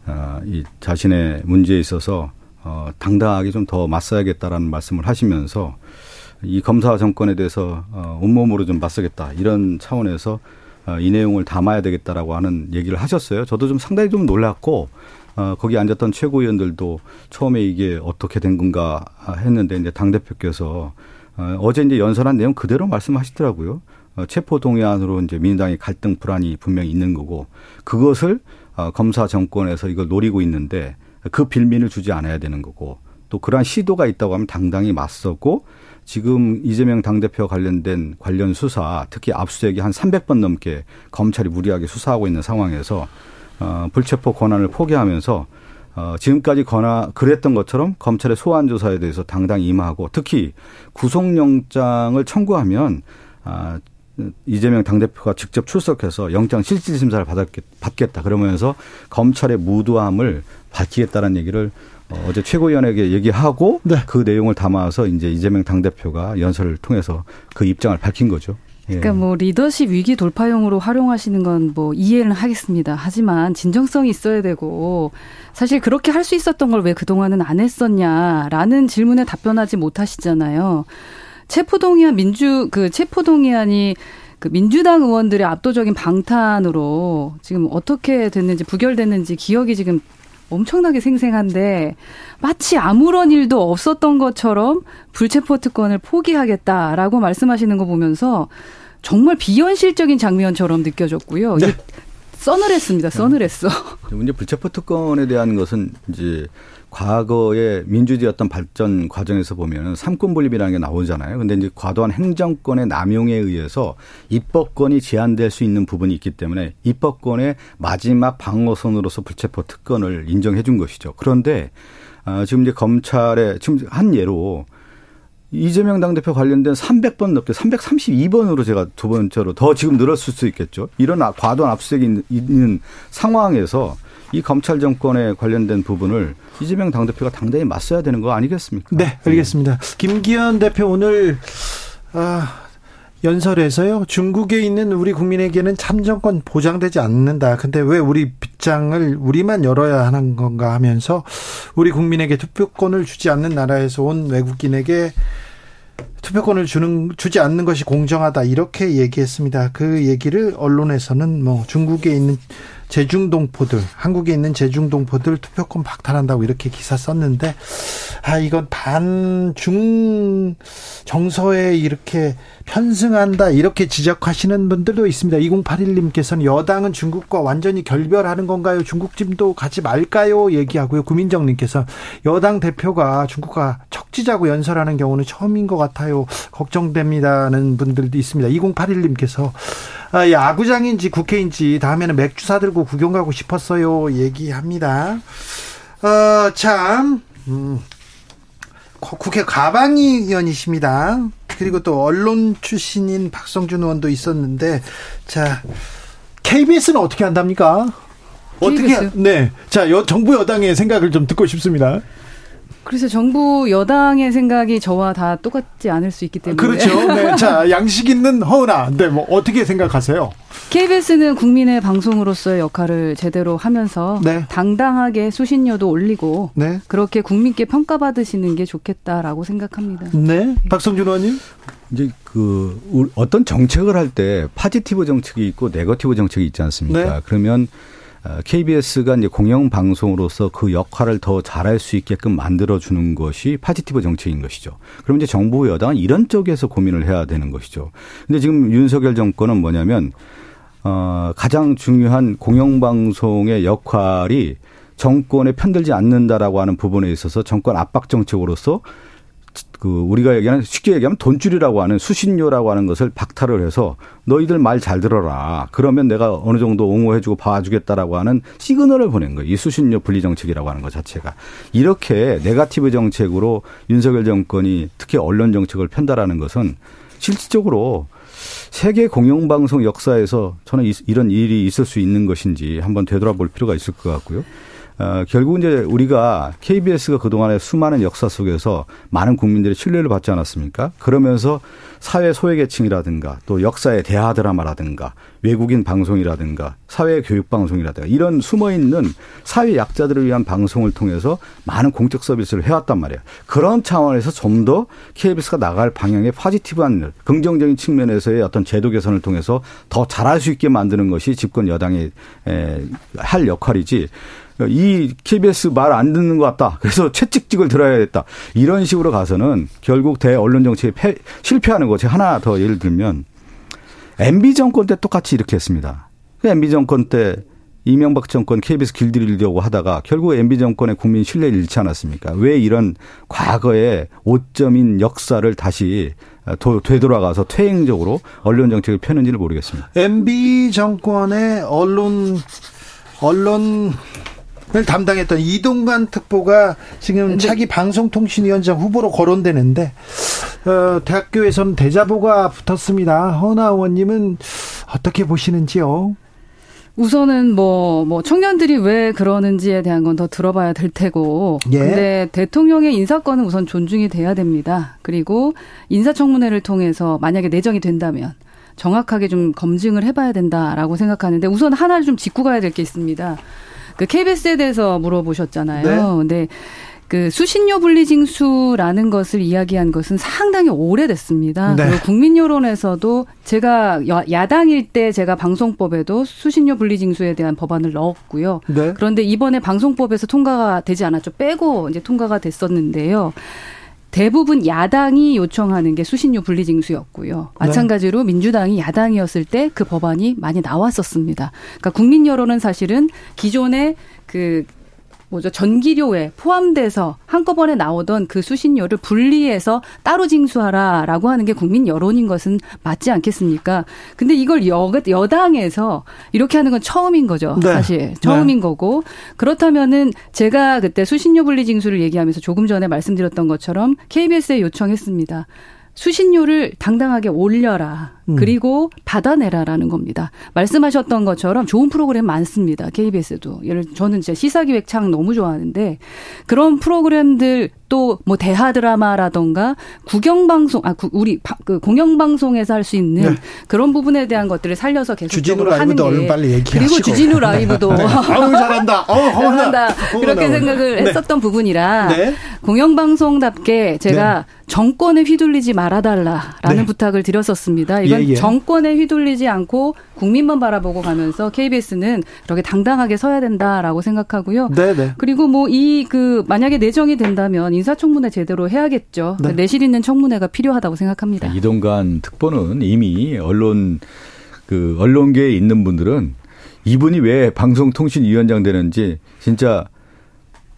어이 자신의 문제에 있어서 어 당당하게 좀 더 맞서야겠다라는 말씀을 하시면서 이 검사 정권에 대해서 어, 온몸으로 좀 맞서겠다 이런 차원에서 어, 이 내용을 담아야 되겠다라고 하는 얘기를 하셨어요. 저도 좀 상당히 좀 놀랐고 어, 거기 앉았던 최고위원들도 처음에 이게 어떻게 된 건가 했는데 이제 당 대표께서 어, 어제 이제 연설한 내용 그대로 말씀하시더라고요. 어, 체포 동의안으로 이제 민주당의 갈등 불안이 분명히 있는 거고 그것을 어, 검사 정권에서 이걸 노리고 있는데 그 빌미를 주지 않아야 되는 거고 또 그러한 시도가 있다고 하면 당당히 맞서고 지금 이재명 당대표 관련된 관련 수사, 특히 압수수색이 한 300번 넘게 검찰이 무리하게 수사하고 있는 상황에서 어, 불체포 권한을 포기하면서 어, 지금까지 권한 그랬던 것처럼 검찰의 소환 조사에 대해서 당당히 임하고 특히 구속영장을 청구하면 아, 이재명 당대표가 직접 출석해서 영장 실질 심사를 받겠다. 그러면서 검찰의 무도함을 밝히겠다는 얘기를 어, 어제 최고위원에게 얘기하고 네. 그 내용을 담아서 이제 이재명 당대표가 연설을 통해서 그 입장을 밝힌 거죠. 예. 그러니까 뭐 리더십 위기 돌파용으로 활용하시는 건 뭐 이해는 하겠습니다. 하지만 진정성이 있어야 되고 사실 그렇게 할 수 있었던 걸 왜 그동안은 안 했었냐라는 질문에 답변하지 못하시잖아요. 체포동의안 민주 그 체포동의안이 그 민주당 의원들의 압도적인 방탄으로 지금 어떻게 됐는지 부결됐는지 기억이 지금 엄청나게 생생한데 마치 아무런 일도 없었던 것처럼 불체포 특권을 포기하겠다라고 말씀하시는 거 보면서 정말 비현실적인 장면처럼 느껴졌고요. 네. 써늘했습니다. 써늘했어. 문제 불체포 특권에 대한 것은 이제 과거의 민주주의 어떤 발전 과정에서 보면 삼권 분립이라는 게 나오잖아요. 근데 이제 과도한 행정권의 남용에 의해서 입법권이 제한될 수 있는 부분이 있기 때문에 입법권의 마지막 방어선으로서 불체포 특권을 인정해 준 것이죠. 그런데 아, 지금 이제 검찰의 지금 한 예로 이재명 당대표 관련된 300번 넘게 332번으로 제가 두 번째로 더 지금 늘었을 수 있겠죠. 이런 과도한 압수수색이 있는 상황에서 이 검찰 정권에 관련된 부분을 이재명 당대표가 당당히 맞서야 되는 거 아니겠습니까? 네, 알겠습니다. 김기현 대표 오늘 아, 연설에서요. 중국에 있는 우리 국민에게는 참정권 보장되지 않는다. 근데 왜 우리 빗장을 우리만 열어야 하는 건가 하면서 우리 국민에게 투표권을 주지 않는 나라에서 온 외국인에게 투표권을 주는 주지 않는 것이 공정하다 이렇게 얘기했습니다. 그 얘기를 언론에서는 뭐 중국에 있는 제중동포들, 한국에 있는 제중동포들 투표권 박탈한다고 이렇게 기사 썼는데, 아, 이건 반중 정서에 이렇게 편승한다, 이렇게 지적하시는 분들도 있습니다. 2081님께서는 여당은 중국과 완전히 결별하는 건가요? 중국집도 가지 말까요? 얘기하고요. 구민정님께서 여당 대표가 중국과 척지자고 연설하는 경우는 처음인 것 같아요. 걱정됩니다는 분들도 있습니다. 2081님께서 아, 야구장인지 국회인지 다음에는 맥주 사들고 구경 가고 싶었어요. 얘기합니다. 어, 참, 음, 국회 가방이 의원이십니다. 그리고 또 언론 출신인 박성준 의원도 있었는데, 자, KBS는 어떻게 한답니까? 어떻게, 네. 자, 여, 정부 여당의 생각을 좀 듣고 싶습니다. 그래서 정부 여당의 생각이 저와 다 똑같지 않을 수 있기 때문에. 그렇죠. 네. 자, 양식 있는 허은아. 네, 뭐 어떻게 생각하세요? KBS는 국민의 방송으로서의 역할을 제대로 하면서 네. 당당하게 수신료도 올리고 네. 그렇게 국민께 평가받으시는 게 좋겠다라고 생각합니다. 네. 박성준 의원님. 이제 그 어떤 정책을 할 때 positive 정책이 있고 negative 정책이 있지 않습니까? 네. 그러면 KBS가 어, 이제 공영 방송으로서 그 역할을 더 잘할 수 있게끔 만들어 주는 것이 positive 정책인 것이죠. 그럼 이제 정부 여당은 이런 쪽에서 고민을 해야 되는 것이죠. 근데 지금 윤석열 정권은 뭐냐면 어 가장 중요한 공영 방송의 역할이 정권에 편들지 않는다라고 하는 부분에 있어서 정권 압박 정책으로서 그 우리가 얘기하는 쉽게 얘기하면 돈줄이라고 하는 수신료라고 하는 것을 박탈을 해서 너희들 말 잘 들어라. 그러면 내가 어느 정도 옹호해주고 봐주겠다라고 하는 시그널을 보낸 거예요. 이 수신료 분리 정책이라고 하는 것 자체가 이렇게 네가티브 정책으로 윤석열 정권이 특히 언론 정책을 편달하는 것은 실질적으로 세계 공영방송 역사에서 저는 이런 일이 있을 수 있는 것인지 한번 되돌아볼 필요가 있을 것 같고요. 어, 결국 이제 우리가 KBS가 그동안의 수많은 역사 속에서 많은 국민들의 신뢰를 받지 않았습니까? 그러면서 사회 소외계층이라든가 또 역사의 대하 드라마라든가 외국인 방송이라든가 사회 교육 방송이라든가 이런 숨어 있는 사회 약자들을 위한 방송을 통해서 많은 공적 서비스를 해왔단 말이에요. 그런 차원에서 좀 더 KBS가 나갈 방향의 파지티브한 긍정적인 측면에서의 어떤 제도 개선을 통해서 더 잘할 수 있게 만드는 것이 집권 여당이 할 역할이지 이 KBS 말 안 듣는 것 같다. 그래서 채찍찍을 들어야겠다. 이런 식으로 가서는 결국 대 언론 정책에 패, 실패하는 거지. 하나 더 예를 들면 MB 정권 때 똑같이 이렇게 했습니다. MB 그 정권 때 이명박 정권 KBS 길들이려고 하다가 결국 MB 정권의 국민 신뢰를 잃지 않았습니까? 왜 이런 과거의 오점인 역사를 다시 되돌아가서 퇴행적으로 언론 정책을 펴는지를 모르겠습니다. MB 정권의 언론 언론 을 담당했던 이동관 특보가 지금 차기 방송통신위원장 후보로 거론되는데 어, 대학교에서는 대자보가 붙었습니다. 허나 의원님은 어떻게 보시는지요? 우선은 뭐, 뭐, 청년들이 왜 그러는지에 대한 건 더 들어봐야 될 테고. 예. 근데 대통령의 인사권은 우선 존중이 돼야 됩니다. 그리고 인사청문회를 통해서 만약에 내정이 된다면 정확하게 좀 검증을 해봐야 된다라고 생각하는데 우선 하나를 좀 짚고 가야 될 게 있습니다. 그 KBS에 대해서 물어보셨잖아요. 네. 근데 그 수신료 분리징수라는 것을 이야기한 것은 상당히 오래됐습니다. 네. 그리고 국민 여론에서도 제가 야당일 때 제가 방송법에도 수신료 분리징수에 대한 법안을 넣었고요. 네. 그런데 이번에 방송법에서 통과가 되지 않았죠. 빼고 이제 통과가 됐었는데요. 대부분 야당이 요청하는 게 수신료 분리징수였고요. 마찬가지로 네. 민주당이 야당이었을 때 그 법안이 많이 나왔었습니다. 그러니까 국민 여론은 사실은 기존의 그 뭐죠 전기료에 포함돼서 한꺼번에 나오던 그 수신료를 분리해서 따로 징수하라라고 하는 게 국민 여론인 것은 맞지 않겠습니까? 근데 이걸 여, 여당에서 이렇게 하는 건 처음인 거죠. 네. 사실 처음인 네. 거고 그렇다면은 제가 그때 수신료 분리 징수를 얘기하면서 조금 전에 말씀드렸던 것처럼 KBS에 요청했습니다. 수신료를 당당하게 올려라. 음. 그리고 받아내라라는 겁니다. 말씀하셨던 것처럼 좋은 프로그램 많습니다. KBS도. 예를 저는 진짜 시사기획 창 너무 좋아하는데 그런 프로그램들 또 뭐 대하 드라마라던가 국영방송 아 우리 그 공영방송에서 할 수 있는 네. 그런 부분에 대한 것들을 살려서 계속적으로 하는 게 얼른 빨리 얘기하시고. 그리고 주진우 라이브도 네. 아우 잘한다. 어, 잘한다. 그렇게 생각을 네. 했었던 부분이라 네. 공영방송답게 제가 네. 정권에 휘둘리지 말아달라라는 네. 부탁을 드렸었습니다. 이건 예, 예. 정권에 휘둘리지 않고 국민만 바라보고 가면서 KBS는 그렇게 당당하게 서야 된다라고 생각하고요. 네네. 네. 그리고 뭐 이 그 만약에 내정이 된다면 인사청문회 제대로 해야겠죠. 네. 내실 있는 청문회가 필요하다고 생각합니다. 이동관 특보는 이미 언론 그 언론계에 있는 분들은 이분이 왜 방송통신위원장 되는지 진짜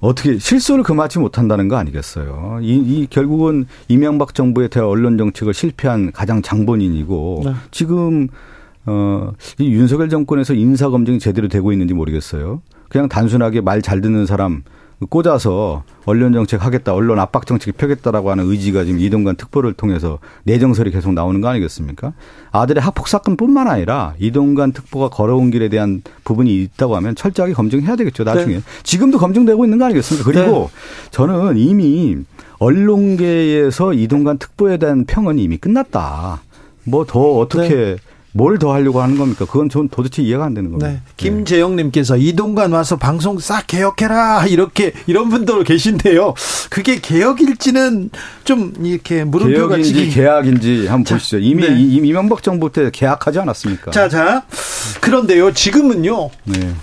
어떻게 실수를 금하지 못한다는 거 아니겠어요? 이, 이 결국은 이명박 정부의 대 언론 정책을 실패한 가장 장본인이고 네. 지금 어, 이 윤석열 정권에서 인사 검증이 제대로 되고 있는지 모르겠어요. 그냥 단순하게 말 잘 듣는 사람 꽂아서 언론 정책 하겠다, 언론 압박 정책 펴겠다라고 하는 의지가 지금 이동관 특보를 통해서 내정설이 계속 나오는 거 아니겠습니까? 아들의 학폭 사건뿐만 아니라 이동관 특보가 걸어온 길에 대한 부분이 있다고 하면 철저하게 검증해야 되겠죠, 나중에. 네. 지금도 검증되고 있는 거 아니겠습니까? 그리고 네. 저는 이미 언론계에서 이동관 특보에 대한 평은 이미 끝났다. 뭐 더 어떻게 네. 뭘 더 하려고 하는 겁니까? 그건 전 도대체 이해가 안 되는 겁니다. 네. 김재영님께서 이동관 와서 방송 싹 개혁해라 이렇게 이런 분들 계신데요. 그게 개혁일지는 좀 이렇게 물음표가 개혁인지 계약인지 한번 자, 보시죠. 이미 네. 이명박 정부 때 계약하지 않았습니까? 자, 자. 그런데요, 지금은요. 네.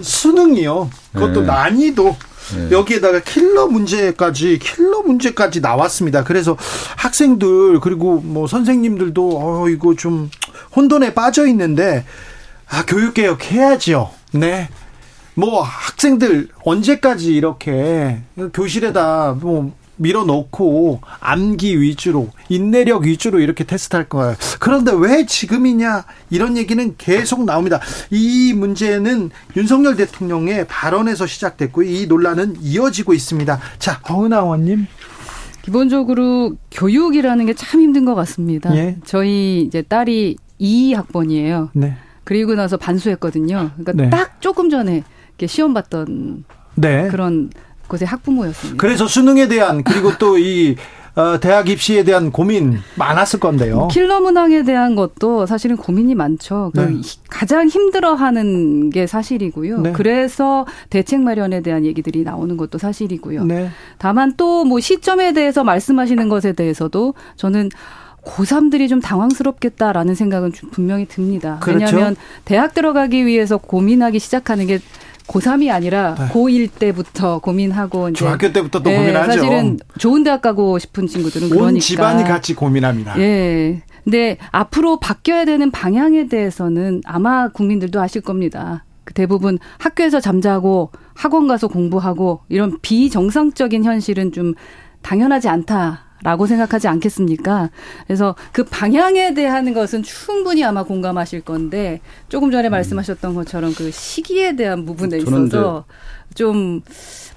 수능이요. 그것도 네. 난이도 네. 여기에다가 킬러 문제까지 킬러 문제까지 나왔습니다. 그래서 학생들 그리고 뭐 선생님들도 어 이거 좀 혼돈에 빠져 있는데 아 교육 개혁 해야지요. 네. 뭐 학생들 언제까지 이렇게 교실에다 뭐 밀어놓고 암기 위주로 인내력 위주로 이렇게 테스트할 거예요. 그런데 왜 지금이냐 이런 얘기는 계속 나옵니다. 이 문제는 윤석열 대통령의 발언에서 시작됐고 이 논란은 이어지고 있습니다. 자, 허은하 의원님. 기본적으로 교육이라는 게 참 힘든 것 같습니다. 예? 저희 이제 딸이 2학번이에요. 네. 그리고 나서 반수했거든요. 그러니까 네. 딱 조금 전에 시험 봤던 네. 그런 곳의 학부모였습니다. 그래서 수능에 대한 그리고 또이 어, 대학 입시에 대한 고민 많았을 건데요. 킬러 문항에 대한 것도 사실은 고민이 많죠. 그 네. 가장 힘들어하는 게 사실이고요. 네. 그래서 대책 마련에 대한 얘기들이 나오는 것도 사실이고요. 네. 다만 또 뭐 시점에 대해서 말씀하시는 것에 대해서도 저는 고3들이 좀 당황스럽겠다라는 생각은 분명히 듭니다. 그렇죠? 왜냐하면 대학 들어가기 위해서 고민하기 시작하는 게 고3이 아니라 네. 고1 때부터 고민하고 이제 중학교 때부터 또 네, 고민하죠. 사실은 좋은 대학 가고 싶은 친구들은 온 그러니까 집안이 같이 고민합니다. 예. 근데 앞으로 바뀌어야 되는 방향에 대해서는 아마 국민들도 아실 겁니다. 그 대부분 학교에서 잠자고 학원 가서 공부하고 이런 비정상적인 현실은 좀 당연하지 않다. 라고 생각하지 않겠습니까? 그래서 그 방향에 대한 것은 충분히 아마 공감하실 건데 조금 전에 음. 말씀하셨던 것처럼 그 시기에 대한 부분에 있어서 좀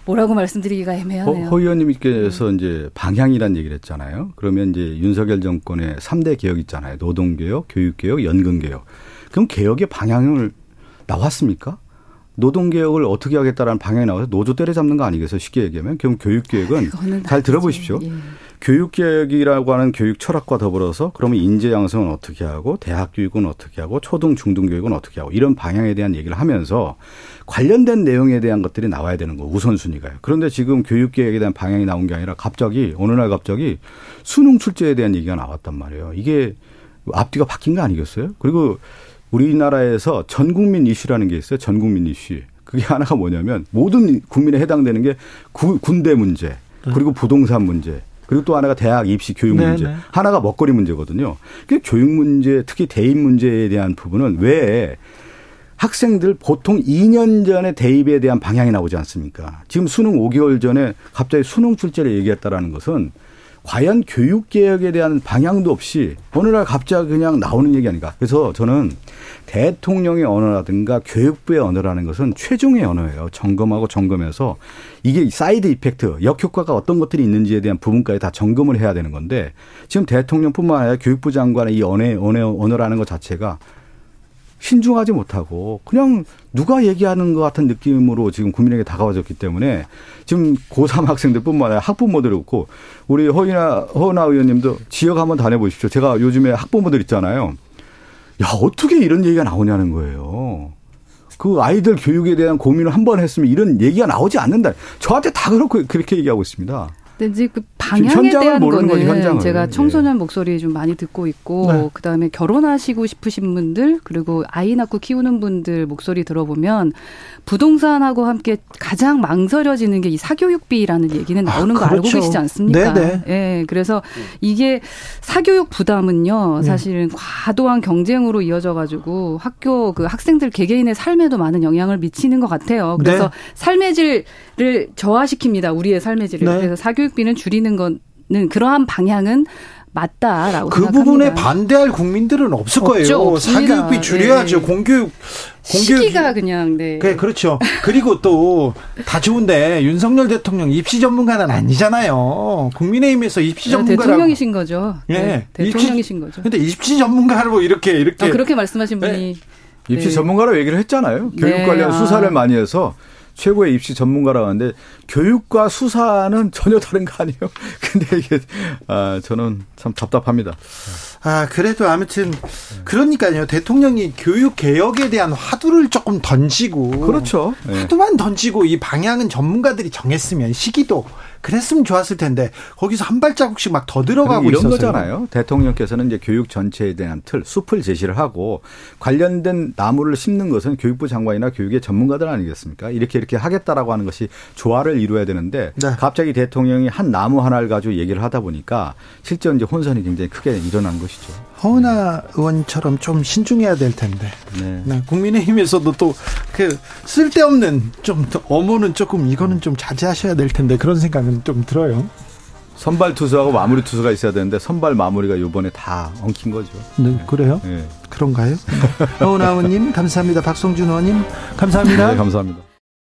뭐라고 말씀드리기가 애매하네요. 허, 허 의원님께서 음. 이제 방향이란 얘기를 했잖아요. 그러면 이제 윤석열 정권의 3대 개혁 있잖아요. 노동개혁, 교육개혁, 연금개혁. 그럼 개혁의 방향을 나왔습니까? 노동개혁을 어떻게 하겠다라는 방향이 나와서 노조 때려잡는 거 아니겠어요? 쉽게 얘기하면. 그럼 교육개혁은 잘 들어보십시오. 예. 교육개혁이라고 하는 교육 철학과 더불어서 그러면 인재 양성은 어떻게 하고 대학 교육은 어떻게 하고 초등 중등 교육은 어떻게 하고 이런 방향에 대한 얘기를 하면서 관련된 내용에 대한 것들이 나와야 되는 거 우선순위가요. 그런데 지금 교육개혁에 대한 방향이 나온 게 아니라 갑자기 어느 날 갑자기 수능 출제에 대한 얘기가 나왔단 말이에요. 이게 앞뒤가 바뀐 거 아니겠어요? 그리고 우리나라에서 전 국민 이슈라는 게 있어요. 전 국민 이슈. 그게 하나가 뭐냐면 모든 국민에 해당되는 게 구, 군대 문제 그리고 부동산 문제 그리고 또 하나가 대학 입시 교육 네, 문제. 네네. 하나가 먹거리 문제거든요. 그 교육 문제, 특히 대입 문제에 대한 부분은 왜 학생들 보통 2년 전에 대입에 대한 방향이 나오지 않습니까? 지금 수능 5개월 전에 갑자기 수능 출제를 얘기했다라는 것은 과연 교육 개혁에 대한 방향도 없이 어느 날 갑자기 그냥 나오는 얘기 아닌가. 그래서 저는 대통령의 언어라든가 교육부의 언어라는 것은 최종의 언어예요. 점검하고 점검해서 이게 side effect, 역효과가 어떤 것들이 있는지에 대한 부분까지 다 점검을 해야 되는 건데 지금 대통령뿐만 아니라 교육부 장관의 이 언어, 언어, 언어라는 것 자체가 신중하지 못하고 그냥 누가 얘기하는 것 같은 느낌으로 지금 국민에게 다가와졌기 때문에 지금 고3 학생들뿐만 아니라 학부모들이 없고 우리 허은아 허은아 의원님도 지역 한번 다녀보십시오. 제가 요즘에 학부모들 있잖아요. 야 어떻게 이런 얘기가 나오냐는 거예요. 그 아이들 교육에 대한 고민을 한 번 했으면 이런 얘기가 나오지 않는다. 저한테 다 그렇고 그렇게 얘기하고 있습니다. 이제 그 방향에 대한 거는 제가 청소년 예. 목소리 좀 많이 듣고 있고 네. 그다음에 결혼하시고 싶으신 분들 그리고 아이 낳고 키우는 분들 목소리 들어보면 부동산하고 함께 가장 망설여지는 게 이 사교육비라는 얘기는 나오는 아, 거 그렇죠. 알고 계시지 않습니까? 네네. 예. 그래서 이게 사교육 부담은요. 네. 사실은 네. 과도한 경쟁으로 이어져 가지고 학교 그 학생들 개개인의 삶에도 많은 영향을 미치는 것 같아요. 그래서 네. 삶의 질을 저하시킵니다. 우리의 삶의 질을. 네. 그래서 사교육 비는 줄이는 거는 그러한 방향은 맞다라고 그 생각합니다. 부분에 반대할 국민들은 없을 거예요. 없죠, 사교육비 줄여야죠. 네. 공교육 공교육 시기가 그냥 네. 그 그렇죠. 그리고 또 다 좋은데 윤석열 대통령 입시 전문가는 아니잖아요. 국민의힘에서 입시 네, 전문가 대통령이신 거죠. 예. 네, 대통령이신 입시, 거죠. 근데 입시 전문가로 이렇게 이렇게 아, 그렇게 말씀하신 분이 네. 입시 전문가로 얘기를 했잖아요. 교육 관련 아. 수사를 많이 해서 최고의 입시 전문가라고 하는데 교육과 수사는 전혀 다른 거 아니에요? 근데 이게 아 저는 참 답답합니다. 아, 그래도 아무튼 그러니까요. 대통령이 교육 개혁에 대한 화두를 조금 던지고 그렇죠. 화두만 던지고 이 방향은 전문가들이 정했으면 시기도 그랬으면 좋았을 텐데 거기서 한 발자국씩 막 더 들어가고 이런 있었어요. 거잖아요. 대통령께서는 이제 교육 전체에 대한 틀, 숲을 제시를 하고 관련된 나무를 심는 것은 교육부 장관이나 교육의 전문가들 아니겠습니까? 이렇게 이렇게 하겠다라고 하는 것이 조화를 이루어야 되는데 네. 갑자기 대통령이 한 나무 하나를 가지고 얘기를 하다 보니까 실제 이제 혼선이 굉장히 크게 일어난 것이죠. 허은하 의원처럼 좀 신중해야 될 텐데. 네. 네. 국민의힘에서도 또 그 쓸데없는 좀 어머는 조금 이거는 좀 자제하셔야 될 텐데 그런 생각은 좀 들어요. 선발 투수하고 마무리 투수가 있어야 되는데 선발 마무리가 요번에 다 엉킨 거죠. 네, 그래요? 네. 그런가요? 허은하 의원님 감사합니다. 박성준 의원님 감사합니다. 네, 감사합니다.